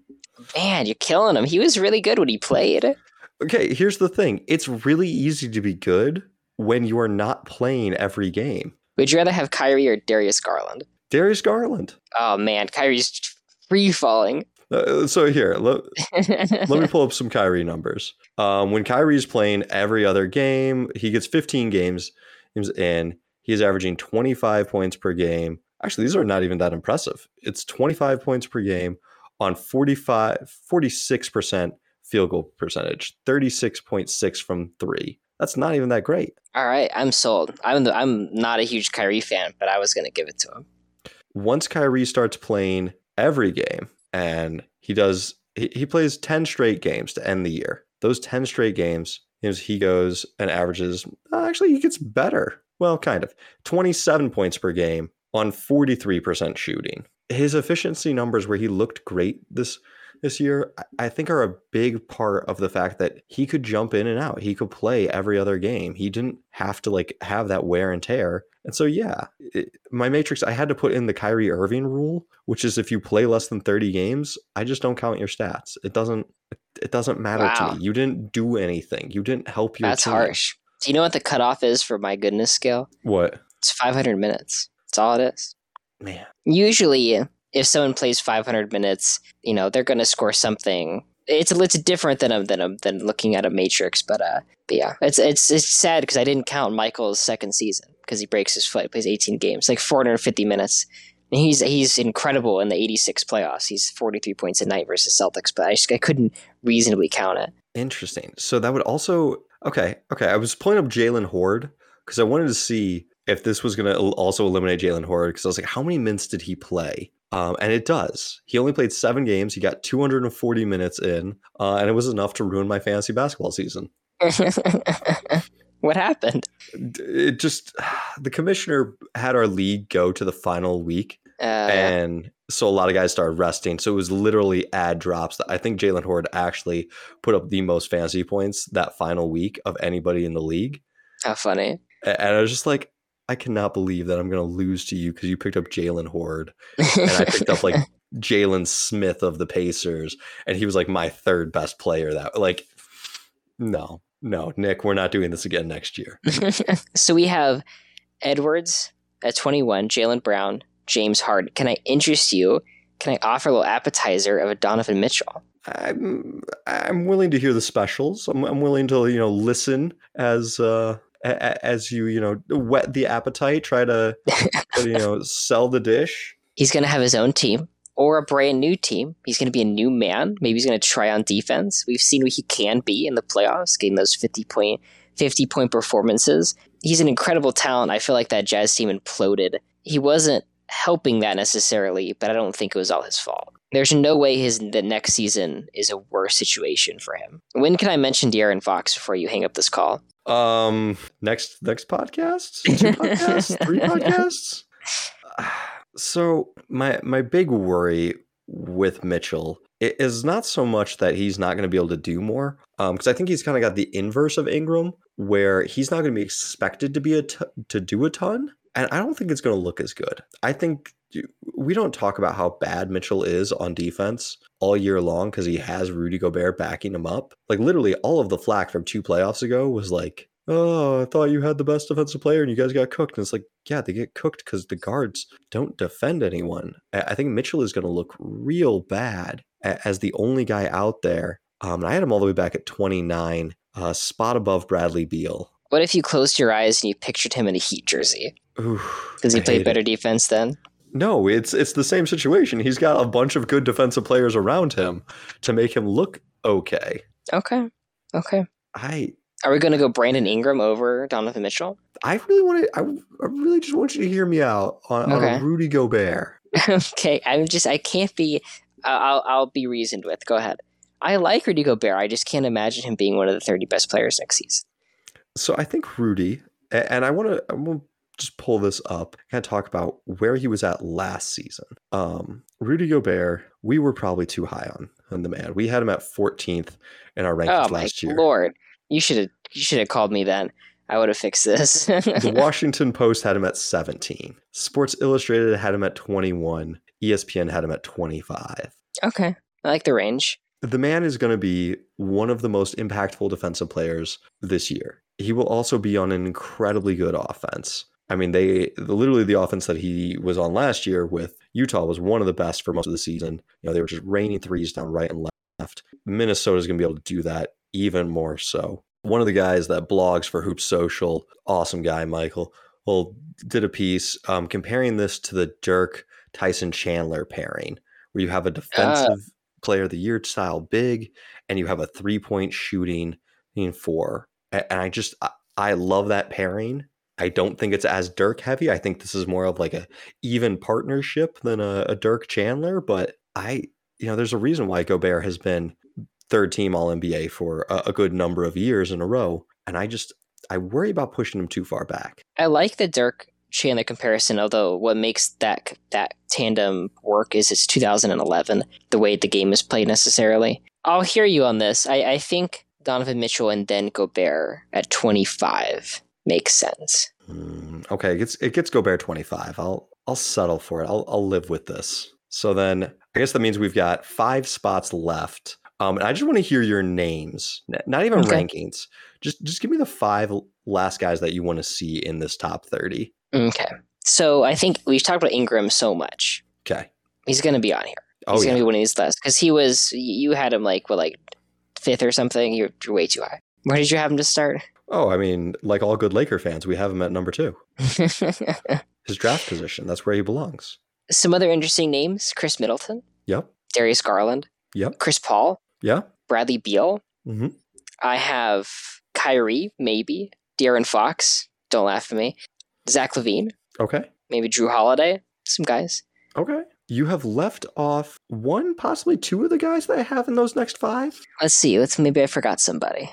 Man, you're killing him. He was really good when he played. Okay, here's the thing it's really easy to be good when you are not playing every game. Would you rather have Kyrie or Darius Garland? Darius Garland. Oh man, Kyrie's free falling. Uh, so here, let, let me pull up some Kyrie numbers. Um, when Kyrie's playing every other game, he gets 15 games in. He's averaging 25 points per game. Actually, these are not even that impressive. It's 25 points per game on 45, 46% field goal percentage, 36.6 from three. That's not even that great. All right, I'm sold. I'm the, I'm not a huge Kyrie fan, but I was gonna give it to him. Once Kyrie starts playing every game and he does, he, he plays 10 straight games to end the year. Those 10 straight games, he goes and averages, uh, actually, he gets better. Well, kind of 27 points per game on 43% shooting. His efficiency numbers, where he looked great this this year, I think are a big part of the fact that he could jump in and out. He could play every other game. He didn't have to like have that wear and tear. And so, yeah, it, my matrix, I had to put in the Kyrie Irving rule, which is if you play less than 30 games, I just don't count your stats. It doesn't, it doesn't matter wow. to me. You didn't do anything. You didn't help your That's team. harsh. Do you know what the cutoff is for my goodness scale? What? It's 500 minutes. That's all it is. Man. Usually, if someone plays 500 minutes, you know, they're going to score something. It's a, it's different than a, than a, than looking at a matrix, but uh, but yeah, it's it's it's sad because I didn't count Michael's second season because he breaks his foot, plays 18 games, like 450 minutes. And he's he's incredible in the 86 playoffs. He's 43 points a night versus Celtics, but I just I couldn't reasonably count it. Interesting. So that would also okay okay. I was pulling up Jaylen Hoard because I wanted to see if this was going to also eliminate Jaylen Hoard because I was like, how many minutes did he play? Um, and it does. He only played seven games. He got 240 minutes in, uh, and it was enough to ruin my fantasy basketball season. what happened? It just the commissioner had our league go to the final week, uh, and so a lot of guys started resting. So it was literally ad drops. I think Jaylen Hoard actually put up the most fantasy points that final week of anybody in the league. How funny! And I was just like, I cannot believe that I'm going to lose to you because you picked up Jaylen Hoard and I picked up like Jalen Smith of the Pacers, and he was like my third best player. That like, no, no, Nick, we're not doing this again next year. so we have Edwards at 21, Jaylen Brown, James Harden. Can I interest you? Can I offer a little appetizer of a Donovan Mitchell? I'm I'm willing to hear the specials. I'm, I'm willing to you know listen as uh, as you you know whet the appetite, try to you know sell the dish. He's going to have his own team or a brand new team. He's going to be a new man. Maybe he's going to try on defense. We've seen what he can be in the playoffs, getting those 50 point 50 point performances. He's an incredible talent. I feel like that Jazz team imploded. He wasn't helping that necessarily, but I don't think it was all his fault. There's no way his the next season is a worse situation for him. When can I mention De'Aaron Fox before you hang up this call? Um, next next podcast, two podcasts, three podcasts. So my my big worry with Mitchell is not so much that he's not going to be able to do more, because um, I think he's kind of got the inverse of Ingram, where he's not going to be expected to be a t- to do a ton, and I don't think it's going to look as good. I think we don't talk about how bad Mitchell is on defense all year long because he has Rudy Gobert backing him up. Like literally, all of the flack from two playoffs ago was like, "Oh, I thought you had the best defensive player and you guys got cooked." And it's like, yeah, they get cooked because the guards don't defend anyone. I think Mitchell is going to look real bad as the only guy out there. Um, I had him all the way back at 29, uh, spot above Bradley Beal. What if you closed your eyes and you pictured him in a Heat jersey? Does he play better it. defense then? No, it's it's the same situation. He's got a bunch of good defensive players around him to make him look okay. Okay. Okay. I are we going to go Brandon Ingram over Donovan Mitchell? I really want to. I, I really just want you to hear me out on, okay. on Rudy Gobert. okay, I'm just. I can't be. I'll I'll be reasoned with. Go ahead. I like Rudy Gobert. I just can't imagine him being one of the 30 best players next season. So I think Rudy, and I want to. Just pull this up, kind of talk about where he was at last season. Um, Rudy Gobert, we were probably too high on on the man. We had him at 14th in our rankings oh, last year. Lord, you should have you should have called me then. I would have fixed this. the Washington Post had him at 17. Sports Illustrated had him at 21. ESPN had him at 25. Okay. I like the range. The man is going to be one of the most impactful defensive players this year. He will also be on an incredibly good offense. I mean, they literally the offense that he was on last year with Utah was one of the best for most of the season. You know, they were just raining threes down right and left. Minnesota is going to be able to do that even more so. One of the guys that blogs for Hoop Social, awesome guy, Michael, well, did a piece um, comparing this to the Dirk Tyson Chandler pairing, where you have a ah. defensive player of the year style big, and you have a three point shooting in four. And I just I, I love that pairing I don't think it's as Dirk heavy. I think this is more of like a even partnership than a, a Dirk Chandler. But I, you know, there's a reason why Gobert has been third team All NBA for a, a good number of years in a row, and I just I worry about pushing him too far back. I like the Dirk Chandler comparison, although what makes that that tandem work is it's 2011, the way the game is played necessarily. I'll hear you on this. I, I think Donovan Mitchell and then Gobert at 25 makes sense. Mm, okay, it gets it gets Gobert 25. I'll I'll settle for it. I'll I'll live with this. So then I guess that means we've got five spots left. Um, and I just want to hear your names, not even Okay. rankings. Just just give me the five last guys that you want to see in this top 30. Okay. So I think we've talked about Ingram so much. Okay. He's going to be on here. Oh He's yeah. going to be one of these last because he was, you had him like, what, like fifth or something? You're, you're way too high. Where did you have him to start? Oh, I mean, like all good Laker fans, we have him at number two. His draft position. That's where he belongs. Some other interesting names Khris Middleton, Yep. Darius Garland, Yep. Chris Paul, Yeah. Bradley Beal. hmm I have Kyrie, maybe. De'Aaron Fox. Don't laugh at me. Zach LaVine. Okay. Maybe Jrue Holiday. Some guys. Okay. You have left off one, possibly two of the guys that I have in those next five. Let's see. Let's maybe I forgot somebody.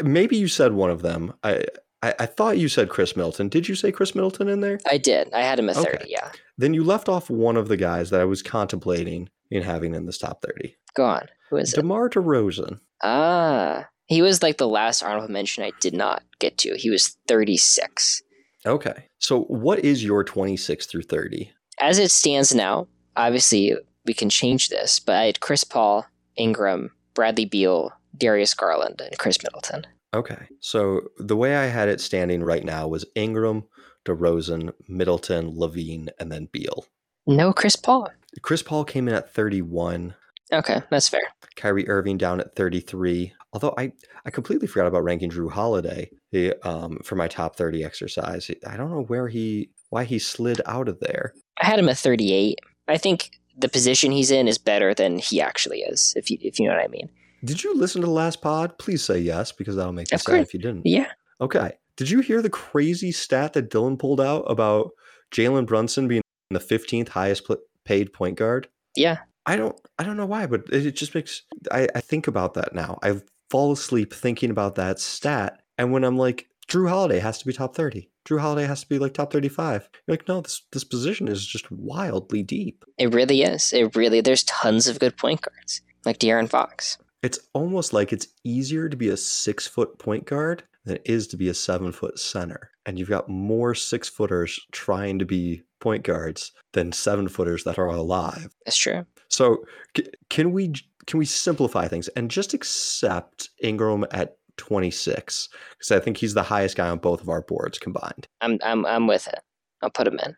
Uh, Maybe you said one of them. I, I I thought you said Khris Middleton. Did you say Khris Middleton in there? I did. I had him at Okay. 30. Yeah. Then you left off one of the guys that I was contemplating in having in this top thirty. Go on. Who is it? DeMar DeRozan. Ah, he was like the last honorable mention I did not get to. He was 36. Okay. So what is your twenty six through thirty? As it stands now, obviously we can change this, but I had Chris Paul, Ingram, Bradley Beal, Darius Garland, and Khris Middleton. Okay. So the way I had it standing right now was Ingram, DeRozan, Middleton, LaVine, and then Beal. No Chris Paul. Chris Paul came in at 31. Okay, that's fair. Kyrie Irving down at 33. Although I, I completely forgot about ranking Jrue Holiday he, um, for my top 30 exercise. I don't know where he, why he slid out of there. I had him at 38. I think the position he's in is better than he actually is, if you if you know what I mean. Did you listen to the last pod? Please say yes, because that'll make Of sad if you didn't. Yeah. Okay. Did you hear the crazy stat that Dylan pulled out about Jalen Brunson being the 15th highest paid point guard? Yeah. I don't I don't know why, but it it just makes I, I think about that now. I fall asleep thinking about that stat. And when I'm like, Jrue Holiday has to be top 30. Jrue Holiday has to be like top 35. You're like, no, this this position is just wildly deep. It really is. It really there's tons of good point guards. Like De'Aaron Fox. It's almost like it's easier to be a six foot point guard than it is to be a seven foot center. And you've got more six footers trying to be point guards than seven footers that are alive. That's true. So c- can we can we simplify things and just accept Ingram at 26 because I think he's the highest guy on both of our boards combined. I'm I'm I'm with it. I'll put him in.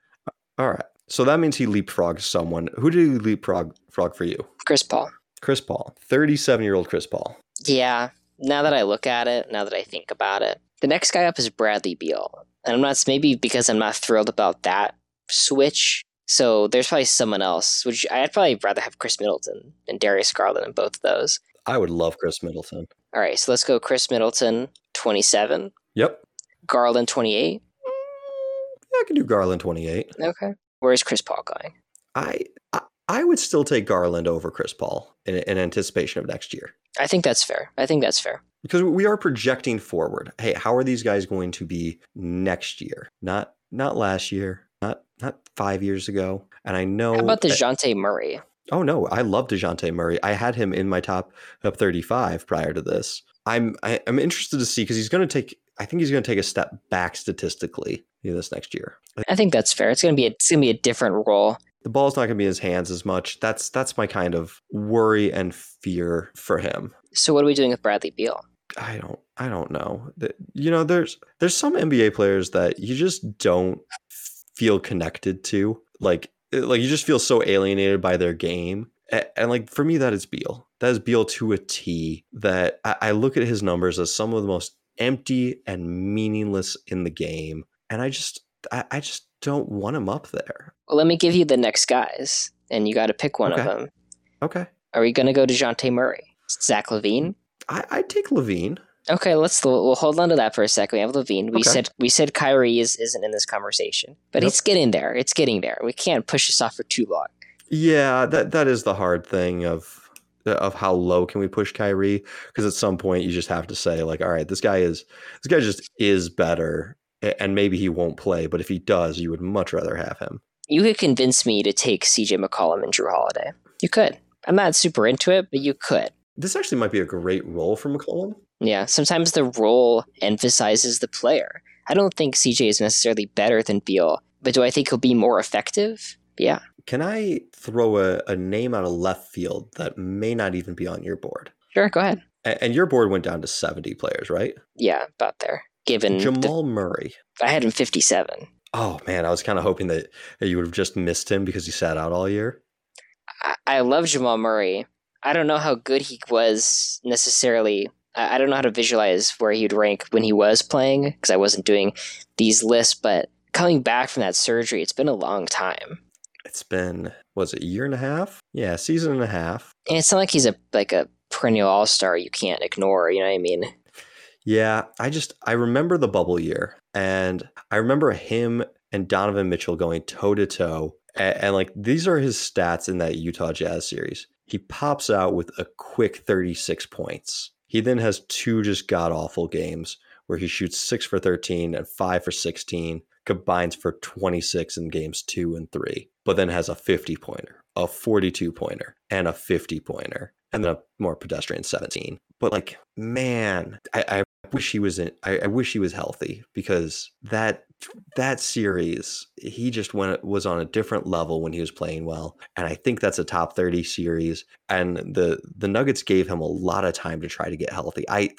All right. So that means he leapfrogs someone. Who did he leapfrog frog for you? Chris Paul. Chris Paul. 37 year old Chris Paul. Yeah. Now that I look at it, now that I think about it, the next guy up is Bradley Beal, and I'm not maybe because I'm not thrilled about that switch. So there's probably someone else. Which I'd probably rather have Khris Middleton and Darius Garland in both of those. I would love Khris Middleton. All right, so let's go Khris Middleton, 27, Yep. Garland, 28. Mm, yeah, I can do Garland 28. Okay. Where's Chris Paul going? I I, I would still take Garland over Chris Paul in, in anticipation of next year. I think that's fair. I think that's fair. because we are projecting forward. Hey, how are these guys going to be next year? Not not last year, not not five years ago. And I know How about Dejounte Murray? Oh no, I love Dejounte Murray. I had him in my top up thirty five prior to this. I'm I, I'm interested to see because he's going to take. I think he's going to take a step back statistically this next year. I think that's fair. It's gonna be a, it's gonna be a different role. The ball's not going to be in his hands as much. That's that's my kind of worry and fear for him. So what are we doing with Bradley Beal? I don't I don't know. You know, there's there's some NBA players that you just don't feel connected to. Like eh, like you just feel so alienated by their game. And, and like for me, that is Beal. That is Beal to a T. That I, I look at his numbers as some of the most empty and meaningless in the game. And I just I, I just don't want him up there. Well, let me give you the next guys, and you got to pick one of them. Okay. Are we gonna go to Dejounte Murray? Zach LaVine? I, I'd take LaVine. Okay, let's we'll hold on to that for a second. We have LaVine. We Okay. said we said Kyrie is isn't in this conversation, but Nope. it's getting there. It's getting there. We can't push this off for too long. Yeah, that that is the hard thing of of how low can we push Kyrie because at some point you just have to say like, all right, this guy is this guy just is better and maybe he won't play, but if he does, you would much rather have him. You could convince me to take CJ McCollum and Jrue Holiday. You could. I'm not super into it, but you could. This actually might be a great role for McCollum. Yeah, sometimes the role emphasizes the player. I don't think CJ is necessarily better than Beal, but do I think he'll be more effective? Yeah. Can I throw a, a name out of left field that may not even be on your board? Sure, go ahead. And, and your board went down to 70 players, right? Yeah, about there. Given Jamal the, Murray. I had him 57. Oh, man, I was kind of hoping that, you would have just missed him because he sat out all year. I, I love Jamal Murray. I don't know how good he was necessarily. I, I don't know how to visualize where he'd rank when he was playing because I wasn't doing these lists, but coming back from that surgery, it's been a long time. It's been was it a year and a half? Yeah, season and a half. And it's not like he's a like a perennial all star you can't ignore. You know what I mean? Yeah, I just I remember the bubble year, and I remember him and Donovan Mitchell going toe to toe, and like these are his stats in that Utah Jazz series. He pops out with a quick 36 points. He then has two just god awful games where he shoots six for 13 and five for 16, combines for 26 in games two and three, but then has a 50 pointer, a 42 pointer, and a 50 pointer, and then a more pedestrian 17. But like, man, I, I wish he was in. I, I, wish he was healthy because that that series he just went was on a different level when he was playing well, and I think that's a top thirty series. And the the Nuggets gave him a lot of time to try to get healthy. I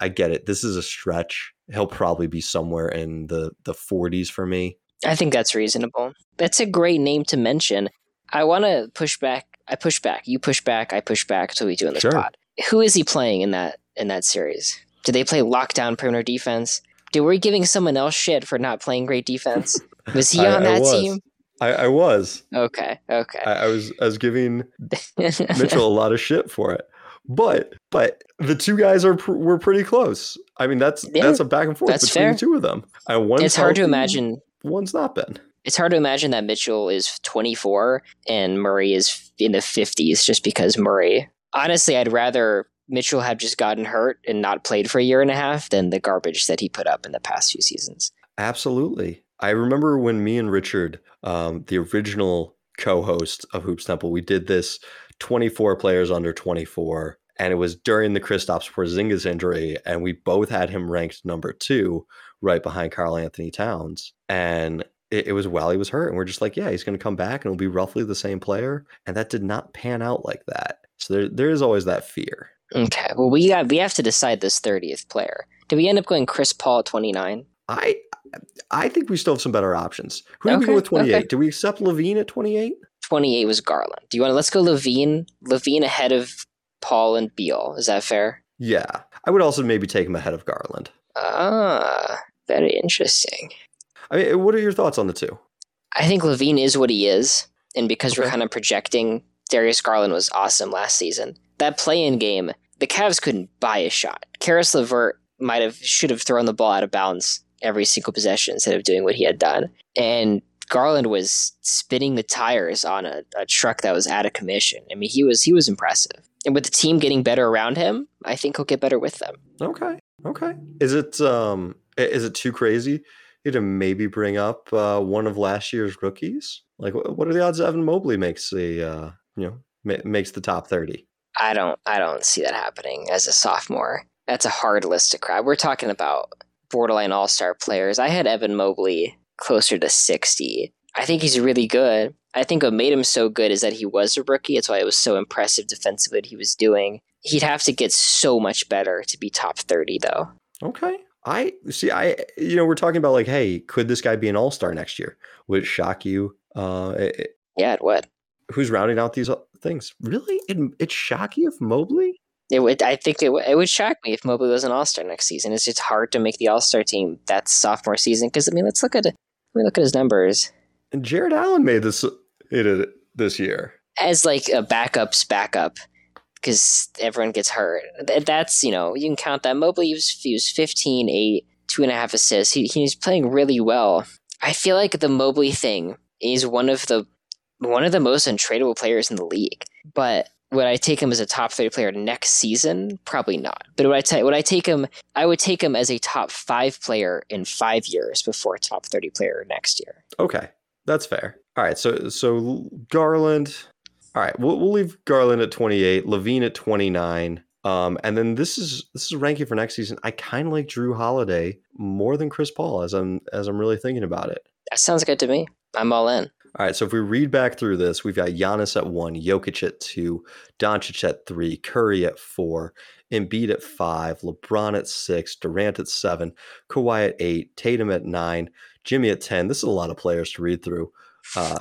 I get it. This is a stretch. He'll probably be somewhere in the the 40s for me. I think that's reasonable. That's a great name to mention. I want to push back. I push back. You push back. I push back. So we do in the sure. Who is he playing in that in that series? Do they play lockdown perimeter defense? Do we giving someone else shit for not playing great defense? Was he on that I team? I, I, was. Okay. Okay. I, I was. I was giving Mitchell a lot of shit for it. But but the two guys are pr- were pretty close. I mean that's yeah, that's a back and forth between fair. the two of them. I one it's hard to imagine. One's not been. It's hard to imagine that Mitchell is 24 and Murray is in the 50s just because Murray. Honestly, I'd rather Mitchell have just gotten hurt and not played for a year and a half than the garbage that he put up in the past few seasons. Absolutely. I remember when me and Richard, um, the original co-host of Hoops Temple, we did this 24 players under 24. And it was during the Kristaps Porzingis injury, and we both had him ranked number two, right behind Karl-Anthony Towns. And it, it, was while he was hurt, and we're just like, yeah, he's going to come back, and it'll be roughly the same player. And that did not pan out like that. So there, there is always that fear. Okay, well, we got we have to decide this thirtieth player. Do we end up going Chris Paul twenty nine? I I think we still have some better options. Who do we go with twenty eight? Okay. Do we accept LaVine at twenty eight? 28 was Garland. Do you want to let's go LaVine? LaVine ahead of Paul and Beal. Is that fair? Yeah. I would also maybe take him ahead of Garland. Ah, very interesting. I mean, what are your thoughts on the two? I think LaVine is what he is. And because okay. we're kind of projecting, Darius Garland was awesome last season. That play in game, the Cavs couldn't buy a shot. Caris LeVert might have should have thrown the ball out of bounds every single possession instead of doing what he had done. And Garland was spinning the tires on a, a, truck that was out of commission. I mean, he was he was impressive. And with the team getting better around him, I think he'll get better with them. Okay. Okay. Is it um is it too crazy to maybe bring up uh, one of last year's rookies? Like, what are the odds Evan Mobley makes the uh, you know ma- makes the top thirty? I don't I don't see that happening as a sophomore. That's a hard list to crack. We're talking about borderline all star players. I had Evan Mobley closer to 60. I think he's really good. I think what made him so good is that he was a rookie. That's why it was so impressive defensively what he was doing. He'd have to get so much better to be top 30, though. Okay. I see. I, you know, we're talking about like, hey, could this guy be an all star next year? Would it shock you? Uh, it, yeah, it would. Who's rounding out these uh, things? Really? It, it shock you if Mobley? It would. I think it, w- it would shock me if Mobley was an All Star next season. It's just hard to make the All Star team that sophomore season because I mean, let's look at Let me look at his numbers. And Jarrett Allen made this it this year as like a backup's backup because everyone gets hurt. That's you know you can count that. Mobley was, he was 15, 8, two and a half assists. He, he's playing really well. I feel like the Mobley thing is one of the one of the most untradeable players in the league. But would I take him as a top 30 player next season? Probably not. But would I, ta- would I take him? I would take him as a top five player in five years before a top 30 player next year. Okay, that's fair. All right, so so Garland. All right, we'll, we'll leave Garland at 28, LaVine at 29. Um, and then this is this is ranking for next season. I kind of like Jrue Holiday more than Chris Paul as I'm as I'm really thinking about it. That sounds good to me. I'm all in. All right, so if we read back through this, we've got Giannis at one, Jokic at two, Doncic at three, Curry at four, Embiid at five, LeBron at six, Durant at seven, Kawhi at eight, Tatum at nine, Jimmy at ten. This is a lot of players to read through. Uh,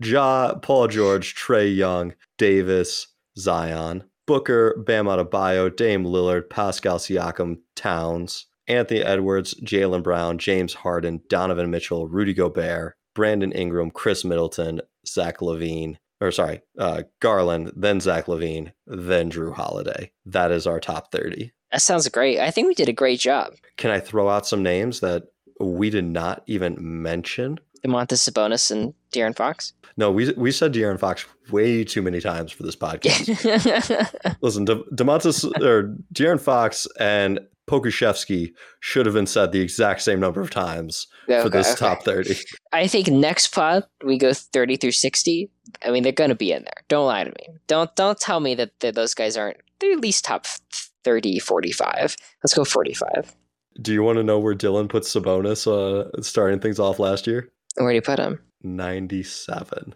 Ja, Paul George, Trae Young, Davis, Zion, Booker, Bam Adebayo, Dame Lillard, Pascal Siakam, Towns, Anthony Edwards, Jaylen Brown, James Harden, Donovan Mitchell, Rudy Gobert, Brandon Ingram, Khris Middleton, Zach LaVine, or sorry, uh, Garland, then Zach LaVine, then Jrue Holiday. That is our top 30. That sounds great. I think we did a great job. Can I throw out some names that we did not even mention? Domantas Sabonis and De'Aaron Fox. No, we we said De'Aaron Fox way too many times for this podcast. Listen, De- Domantas or De'Aaron Fox and Pokusevski should have been said the exact same number of times Okay, for this okay. top 30. I think next pod we go 30 through 60. I mean, they're going to be in there. Don't lie to me. Don't don't tell me that, that those guys aren't. They're at least top 30, 45. Let's go 45. Do you want to know where Dylan put Sabonis uh, starting things off last year? Where do you put him? 97.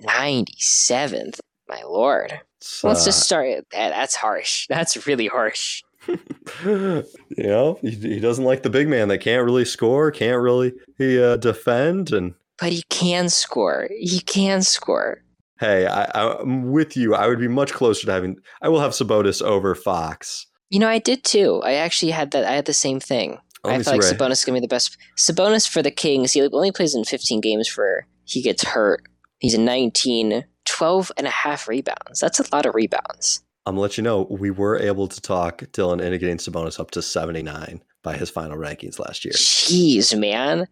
97th. My lord. It's, Let's uh, just start. That, that's harsh. That's really harsh. you know, he, he doesn't like the big man that can't really score, can't really he uh, defend, and But he can score. He can score. hey, I, I'm with you. I would be much closer to having. I will have Sabonis over Fox. You know, I did too. I actually had that. I had the same thing. Let I me feel like Ray. Sabonis is gonna be the best. Sabonis for the Kings. He only plays in 15 games for. He gets hurt. He's a 19, 12 and a half rebounds. That's a lot of rebounds. I'm gonna let you know we were able to talk Dylan into getting Sabonis up to 79 by his final rankings last year. Jeez, man.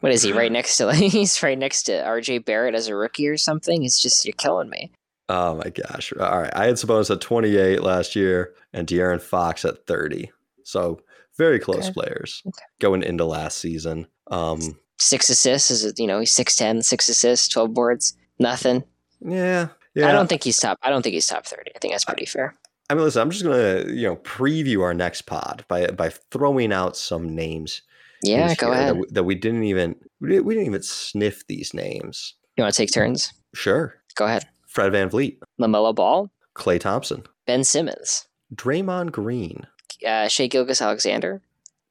What is he? Right next to he's right next to RJ Barrett as a rookie or something. It's just you're killing me. Oh my gosh! All right, I had Sabonis at 28 last year and De'Aaron Fox at 30. So very close Okay. players Okay. going into last season. Um, Six assists is it? you know he's 6'10", six assists, 12 boards, nothing. yeah, yeah. I don't think he's top. I don't think he's top 30. I think that's pretty fair. I mean, listen, I'm just gonna you know preview our next pod by by throwing out some names. Yeah, go ahead. That we, that we didn't even we didn't, we didn't even sniff these names. You want to take turns? Sure, Go ahead. Fred Van Vliet, LaMelo Ball, Klay Thompson, Ben Simmons, Draymond Green. uh, Shai Gilgeous-Alexander.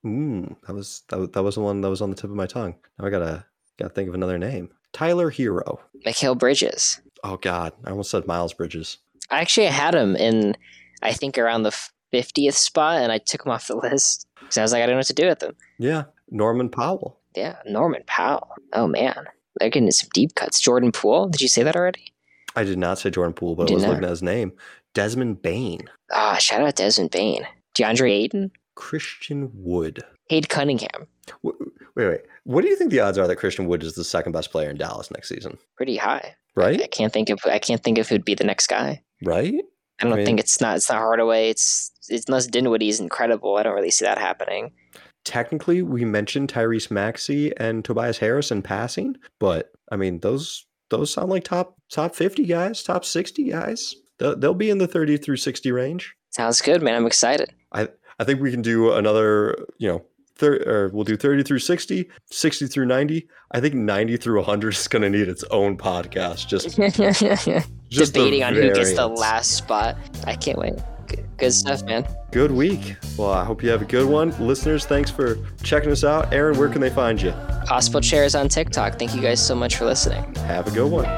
Mm, that was that, was- that was the one that was on the tip of my tongue. Now I gotta gotta think of another name. Tyler Herro. Mikal Bridges. Oh God, I almost said Miles Bridges. I actually had him in, I think, around the 50th spot, and I took him off the list because I was like, I don't know what to do with him. Yeah, Norman Powell. Yeah, Norman Powell. Oh, man. They're getting some deep cuts. Jordan Poole. Did you say that already? I did not say Jordan Poole, but I was not. looking at his name. Desmond Bane. Ah, shout out Desmond Bane. Deandre Ayton. Christian Wood. Cade Cunningham. Wait, wait. What do you think the odds are that Christian Wood is the second best player in Dallas next season? Pretty high. I Right? can't think of. I can't think of who'd be the next guy. Right? I don't I mean- think it's not. It's not Hardaway. It's, it's unless Dinwiddie's incredible. I don't really see that happening. Technically, we mentioned Tyrese Maxey and Tobias Harris in passing, but I mean those those sound like top top fifty guys, top sixty guys. They'll, they'll be in the thirty through sixty range. Sounds good, man. I'm excited. I I think we can do another, you know, thir- or we'll do 30 through 60, 60 through 90. I think 90 through 100 is going to need its own podcast. Just, just Debating on who gets the last spot. I can't wait. Good, good stuff, man. Good week. Well, I hope you have a good one. Listeners, thanks for checking us out. Aaron, where can they find you? Possible chairs on TikTok. Thank you guys so much for listening. Have a good one.